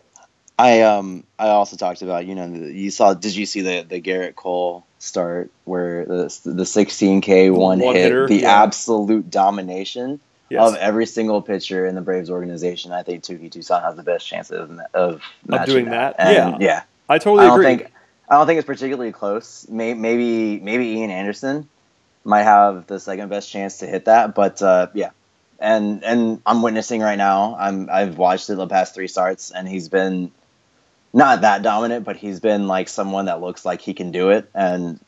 I um I also talked about you know you saw did you see the the Gerrit Cole start where the the 16k one, one hit hitter, the yeah. absolute domination yes. of every single pitcher in the Braves organization I think Touki Toussaint has the best chance of of, of doing that, that. yeah yeah I totally I agree think, I don't think it's particularly close maybe maybe Ian Anderson might have the second best chance to hit that. But uh, yeah, and and I'm witnessing right now. I'm I've watched it the past three starts, and he's been not that dominant, but he's been like someone that looks like he can do it. And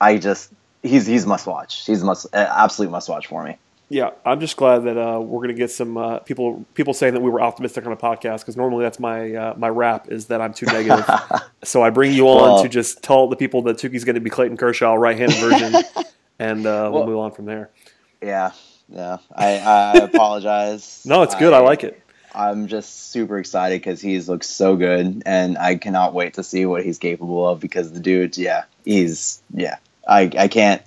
I just he's he's must watch. He's must absolute must watch for me. Yeah, I'm just glad that uh, we're going to get some uh, people people saying that we were optimistic on a podcast because normally that's my uh, my rap is that I'm too negative. so I bring you on well, to just tell the people that Touki's going to be Clayton Kershaw right hand version, and uh, we'll, move on from there. Yeah, yeah. I, I apologize. no, it's good. I, I, like it. I'm just super excited because he's looks so good, and I cannot wait to see what he's capable of. Because the dude, yeah, he's yeah. I I can't.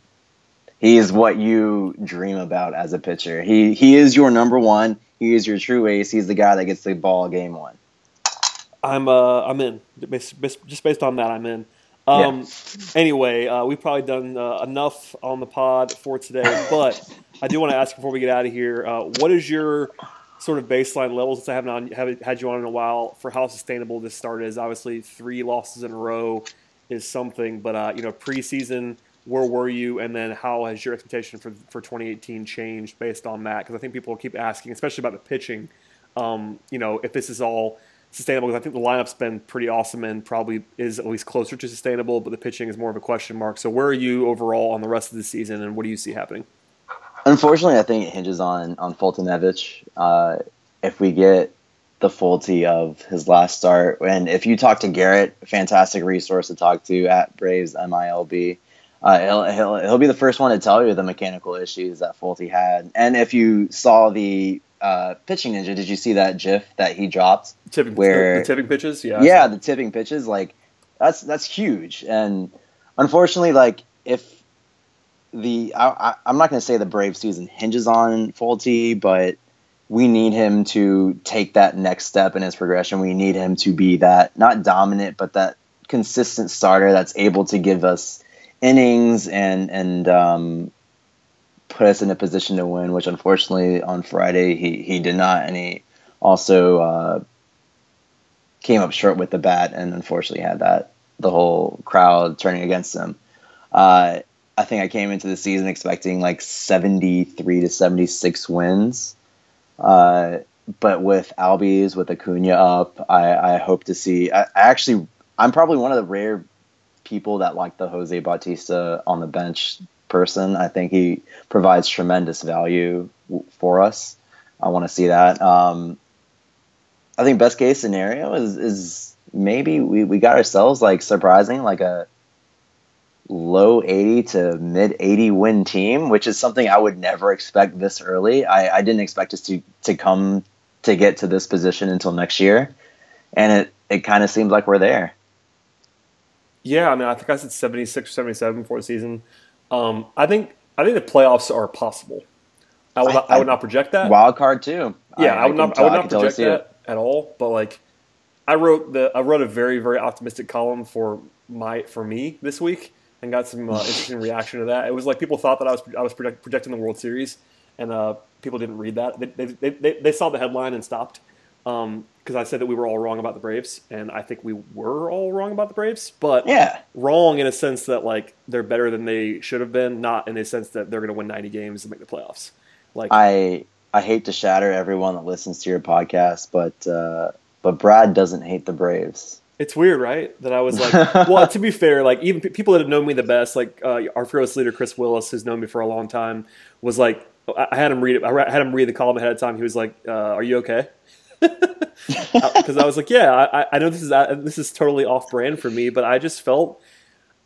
He is what you dream about as a pitcher. He he is your number one. He is your true ace. He's the guy that gets the ball game one. I'm uh I'm in. Just based on that, I'm in. Um, yeah. Anyway, uh, we've probably done uh, enough on the pod for today, but I do want to ask before we get out of here, uh, what is your sort of baseline level since I haven't, on, haven't had you on in a while for how sustainable this start is? Obviously, three losses in a row is something, but uh, you know, preseason, where were you, and then how has your expectation for for 2018 changed based on that? Because I think people keep asking, especially about the pitching. Um, you know, if this is all sustainable because I think the lineup's been pretty awesome and probably is at least closer to sustainable, but the pitching is more of a question mark. So where are you overall on the rest of the season, and what do you see happening? Unfortunately, I think it hinges on on Foltynewicz. Uh, if we get the Folty of his last start, and if you talk to Garrett, fantastic resource to talk to at Braves MILB. Uh, he'll, he'll, he'll be the first one to tell you the mechanical issues that Folty had. And if you saw the uh, pitching ninja, did you see that GIF that he dropped? Tipping, where the, tipping pitches, yeah, yeah, the tipping pitches, like that's that's huge. And unfortunately, like if the I, am not going to say the Brave season hinges on Folty, but we need him to take that next step in his progression. We need him to be that not dominant, but that consistent starter that's able to give us innings and and um, put us in a position to win, which unfortunately on Friday he, he did not, and he also uh, came up short with the bat, and unfortunately had that the whole crowd turning against him. Uh, I think I came into the season expecting like 73 to 76 wins. Uh, but with Albies, with Acuna up, I, I hope to see. I, I, actually, I'm probably one of the rare people that like the Jose Bautista on the bench person. I think he provides tremendous value for us. I want to see that. Um, I think best case scenario is is maybe we, we got ourselves like surprising like a low 80 to mid 80 win team, which is something I would never expect this early. I, I didn't expect us to to come to get to this position until next year. and it it kind of seems like we're there. Yeah, I mean, I think I said 76 or 77 before the season. Um, I think I think the playoffs are possible. I would, I, not, I would not project that. Wild card too. Yeah, I, I would not. I would not project that at all. But like, I wrote the I wrote a very very optimistic column for my for me this week and got some uh, interesting reaction to that. It was like people thought that I was I was project, projecting the World Series, and uh, people didn't read that. They, they, they, they saw the headline and stopped because I said that we were all wrong about the Braves, and I think we were all wrong about the Braves, but yeah, wrong in a sense that like they're better than they should have been, not in a sense that they're going to win 90 games and make the playoffs. Like I I hate to shatter everyone that listens to your podcast, but uh, but Brad doesn't hate the Braves. It's weird, right? That I was like, well, to be fair, like even people that have known me the best, like uh, our fearless leader Kris Willis, who's known me for a long time, was like, I had him read it. I had him read the column ahead of time. He was like, uh, "Are you okay?" Because I was like, "Yeah, I, I know this is uh, this is totally off brand for me, but I just felt."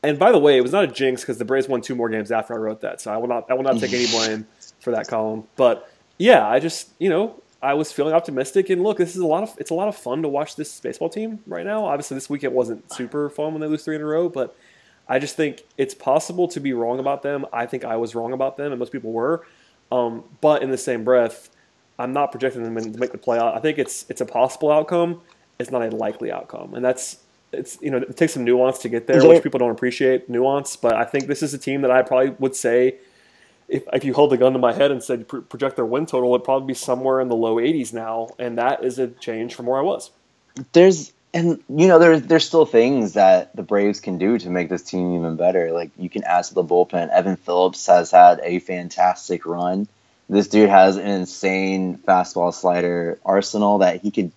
And by the way, it was not a jinx because the Braves won two more games after I wrote that, so I will not I will not take any blame for that column. But yeah, I just you know I was feeling optimistic. And look, this is a lot of it's a lot of fun to watch this baseball team right now. Obviously, this weekend wasn't super fun when they lose three in a row, but I just think it's possible to be wrong about them. I think I was wrong about them, and most people were. Um, but in the same breath, I'm not projecting them to make the playoff. I think it's it's a possible outcome. It's not a likely outcome, and that's it's you know it takes some nuance to get there, which people don't appreciate nuance. But I think this is a team that I probably would say if, if you hold the gun to my head and said project their win total, it'd probably be somewhere in the low 80s now, and that is a change from where I was. There's and you know there's there's still things that the Braves can do to make this team even better. Like you can add to the bullpen. Evan Phillips has had a fantastic run. This dude has an insane fastball slider arsenal that he could,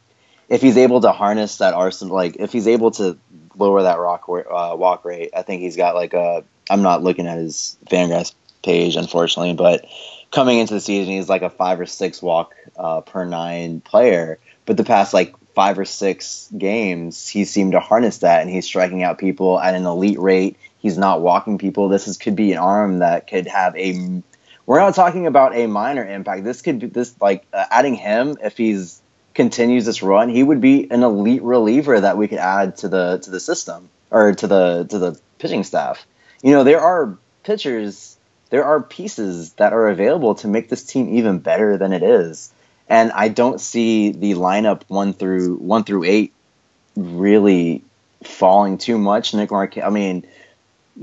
if he's able to harness that arsenal, like if he's able to lower that rock uh, walk rate, I think he's got like a. I'm not looking at his Fangraphs page, unfortunately. But coming into the season, he's like a five or six walk uh, per nine player. But the past like five or six games, he seemed to harness that, and he's striking out people at an elite rate. He's not walking people. This is could be an arm that could have a. We're not talking about a minor impact. This could be this like uh, adding him if he's continues this run, he would be an elite reliever that we could add to the to the system or to the to the pitching staff. You know, there are pitchers there are pieces that are available to make this team even better than it is. And I don't see the lineup one through one through eight really falling too much. Nick Mark, I mean,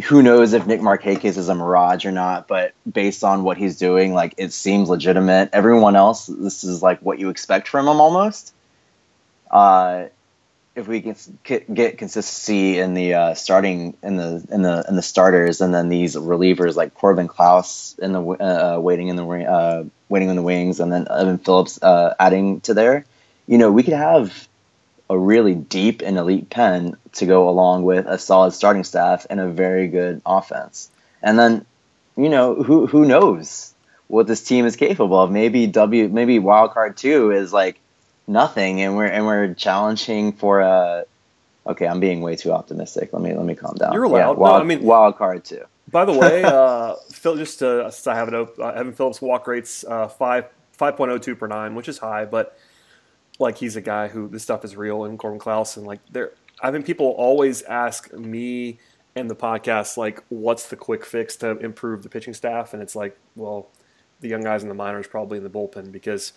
who knows if Nick Markakis is a mirage or not? But based on what he's doing, like it seems legitimate. Everyone else, this is like what you expect from him almost. Uh, if we can get consistency in the uh, starting in the in the in the starters, and then these relievers like Corbin Clouse in the uh, waiting in the uh, waiting in the wings, and then Evan Phillips uh, adding to there, you know, we could have a really deep and elite pen to go along with a solid starting staff and a very good offense. And then, you know, who who knows what this team is capable of? Maybe W, maybe wild card two is like nothing, and we're and we're challenging for a. Okay, I'm being way too optimistic. Let me let me calm down. You're allowed. Yeah, wild, no, I mean, wild card too. By the way, uh, Phil, just to, since I have it open, uh, Evan Phillips walk rates uh, five five point oh two per nine, which is high, but like he's a guy who this stuff is real, and Corbin Clouse, and like there, I think people always ask me and the podcast like, what's the quick fix to improve the pitching staff, and it's like, well, the young guys in the minors probably in the bullpen because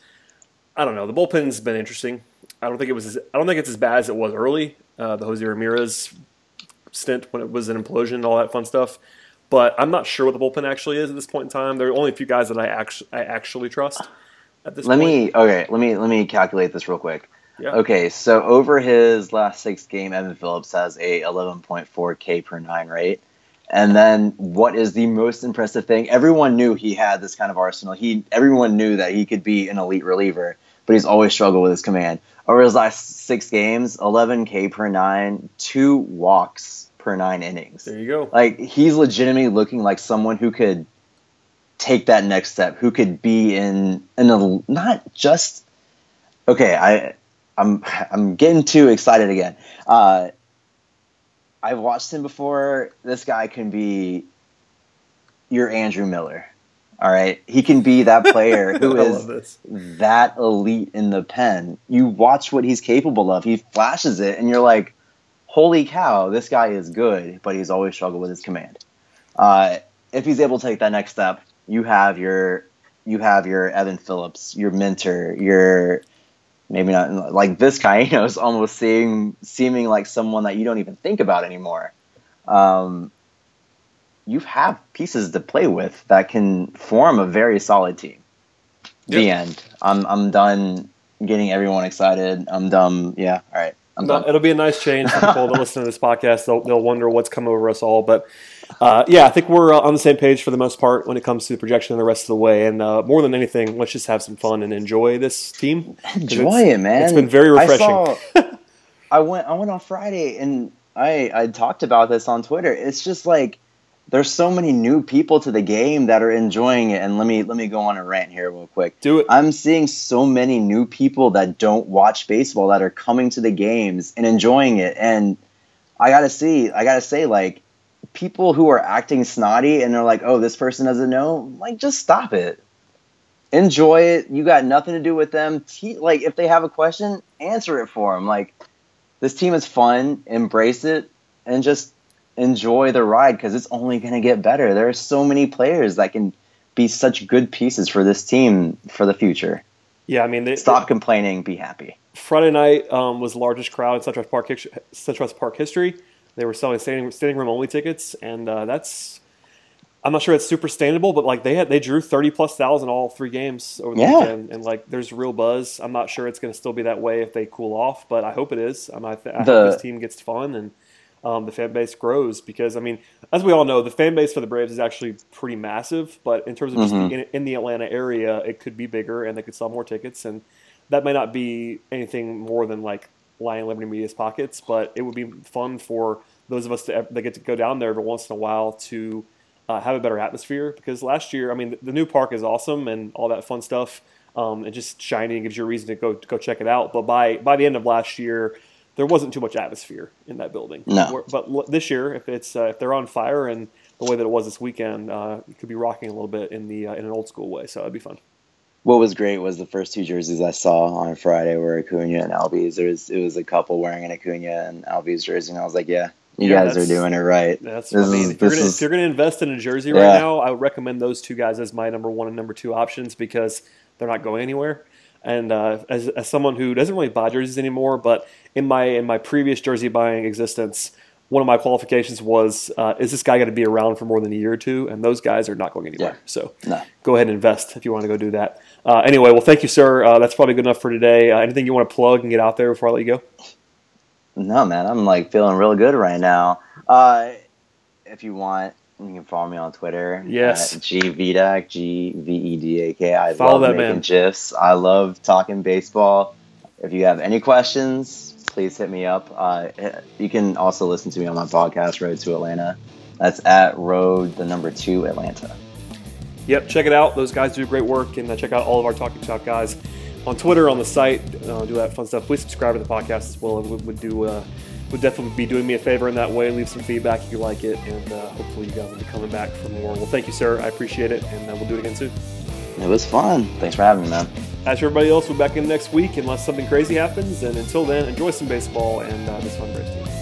I don't know. The bullpen's been interesting. I don't think it was. As, I don't think it's as bad as it was early. Uh, the Jose Ramirez stint when it was an implosion and all that fun stuff. But I'm not sure what the bullpen actually is at this point in time. There are only a few guys that I actually I actually trust at this. Let point. me okay. Let me let me calculate this real quick. Yeah. Okay, so over his last six game, Evan Phillips has a 11.4 K per nine rate. And then what is the most impressive thing? Everyone knew he had this kind of arsenal. He everyone knew that he could be an elite reliever but he's always struggled with his command. Over his last six games, 11 K per nine, two walks per nine innings. There you go. Like he's legitimately looking like someone who could take that next step, who could be in in a not just okay. I I'm I'm getting too excited again. Uh, I've watched him before. This guy can be your Andrew Miller. All right, he can be that player who is that elite in the pen. You watch what he's capable of. He flashes it, and you're like, "Holy cow, this guy is good!" But he's always struggled with his command. Uh, if he's able to take that next step, you have your you have your Evan Phillips, your mentor, your maybe not like this guy. You know, is almost seeing seeming like someone that you don't even think about anymore. Um, you have pieces to play with that can form a very solid team. The end. I'm I'm done getting everyone excited. I'm done. Yeah. All right. I'm No, done. it'll be a nice change for people that listen to this podcast. They'll, they'll wonder what's come over us all. But uh, yeah, I think we're uh, on the same page for the most part when it comes to the projection the rest of the way. And uh, more than anything, let's just have some fun and enjoy this team. Enjoy it, man. It's been very refreshing. I, saw, I went I went on Friday and I I talked about this on Twitter. It's just like there's so many new people to the game that are enjoying it. And let me let me go on a rant here real quick. Do it. I'm seeing so many new people that don't watch baseball that are coming to the games and enjoying it. And I gotta see, I gotta say, like people who are acting snotty and they're like, "Oh, this person doesn't know," like just stop it. Enjoy it. You got nothing to do with them. Te- like if they have a question, answer it for them. Like this team is fun. Embrace it and just enjoy the ride because it's only gonna get better. There are so many players that can be such good pieces for this team for the future. Yeah, I mean, they, Stop complaining. Be happy. Friday night um, was the largest crowd in SunTrust Park SunTrust Park history. They were selling standing, standing room only tickets, and uh, that's I'm not sure it's super sustainable, but like they had they drew thirty plus thousand all three games over the Yeah. weekend, and like there's real buzz. I'm not sure it's going to still be that way if they cool off, but I hope it is. I'm, I, th- I The- hope this team gets fun and um, the fan base grows because I mean, as we all know, the fan base for the Braves is actually pretty massive. But in terms of just Mhm. the, in, in the Atlanta area, it could be bigger and they could sell more tickets, and that may not be anything more than like Lion Liberty Media's pockets, but it would be fun for those of us that, that get to go down there every once in a while to uh, have a better atmosphere. Because last year, I mean, the, the new park is awesome and all that fun stuff, um, and just shiny and gives you a reason to go to go check it out. But by by the end of last year, there wasn't too much atmosphere in that building. No. But l- this year, if it's uh, if they're on fire and the way that it was this weekend, uh, it could be rocking a little bit in the uh, in an old school way. So that'd be fun. What was great was the first two jerseys I saw on Friday were Acuna and Albies. There was it was a couple wearing an Acuna and Albies jersey, and I was like, yeah, you Yeah, guys are doing it right. That's This I mean, is- if, you're gonna, is- if you're gonna invest in a jersey Yeah. right now, I would recommend those two guys as my number one and number two options because they're not going anywhere. And uh, as, as someone who doesn't really buy jerseys anymore, but in my in my previous jersey buying existence, one of my qualifications was uh, is this guy going to be around for more than a year or two? And those guys are not going anywhere. Yeah. So No. go ahead and invest if you want to go do that. Uh, anyway, well, thank you, sir. Uh, that's probably good enough for today. Uh, anything you want to plug and get out there before I let you go? No, man, I'm like feeling real good right now. Uh, if you want, you can follow me on Twitter. Yes. GVDAK, G V E D A K. I Follow love that making man. gifs. I love talking baseball. If you have any questions, please hit me up. Uh, you can also listen to me on my podcast, Road to Atlanta. That's at Road the number two Atlanta. Yep, check it out. Those guys do great work, and uh, check out all of our Talking Chop guys on Twitter, on the site. Uh, do that fun stuff. Please subscribe to the podcast as well. It would, would do uh, would definitely be doing me a favor in that way. Leave some feedback if you like it, and uh, hopefully you guys will be coming back for more. Well, thank you, sir. I appreciate it, and uh, we'll do it again soon. It was fun. Thanks for having me, man. As everybody else, we'll be back in next week unless something crazy happens. And until then, enjoy some baseball and uh, this team.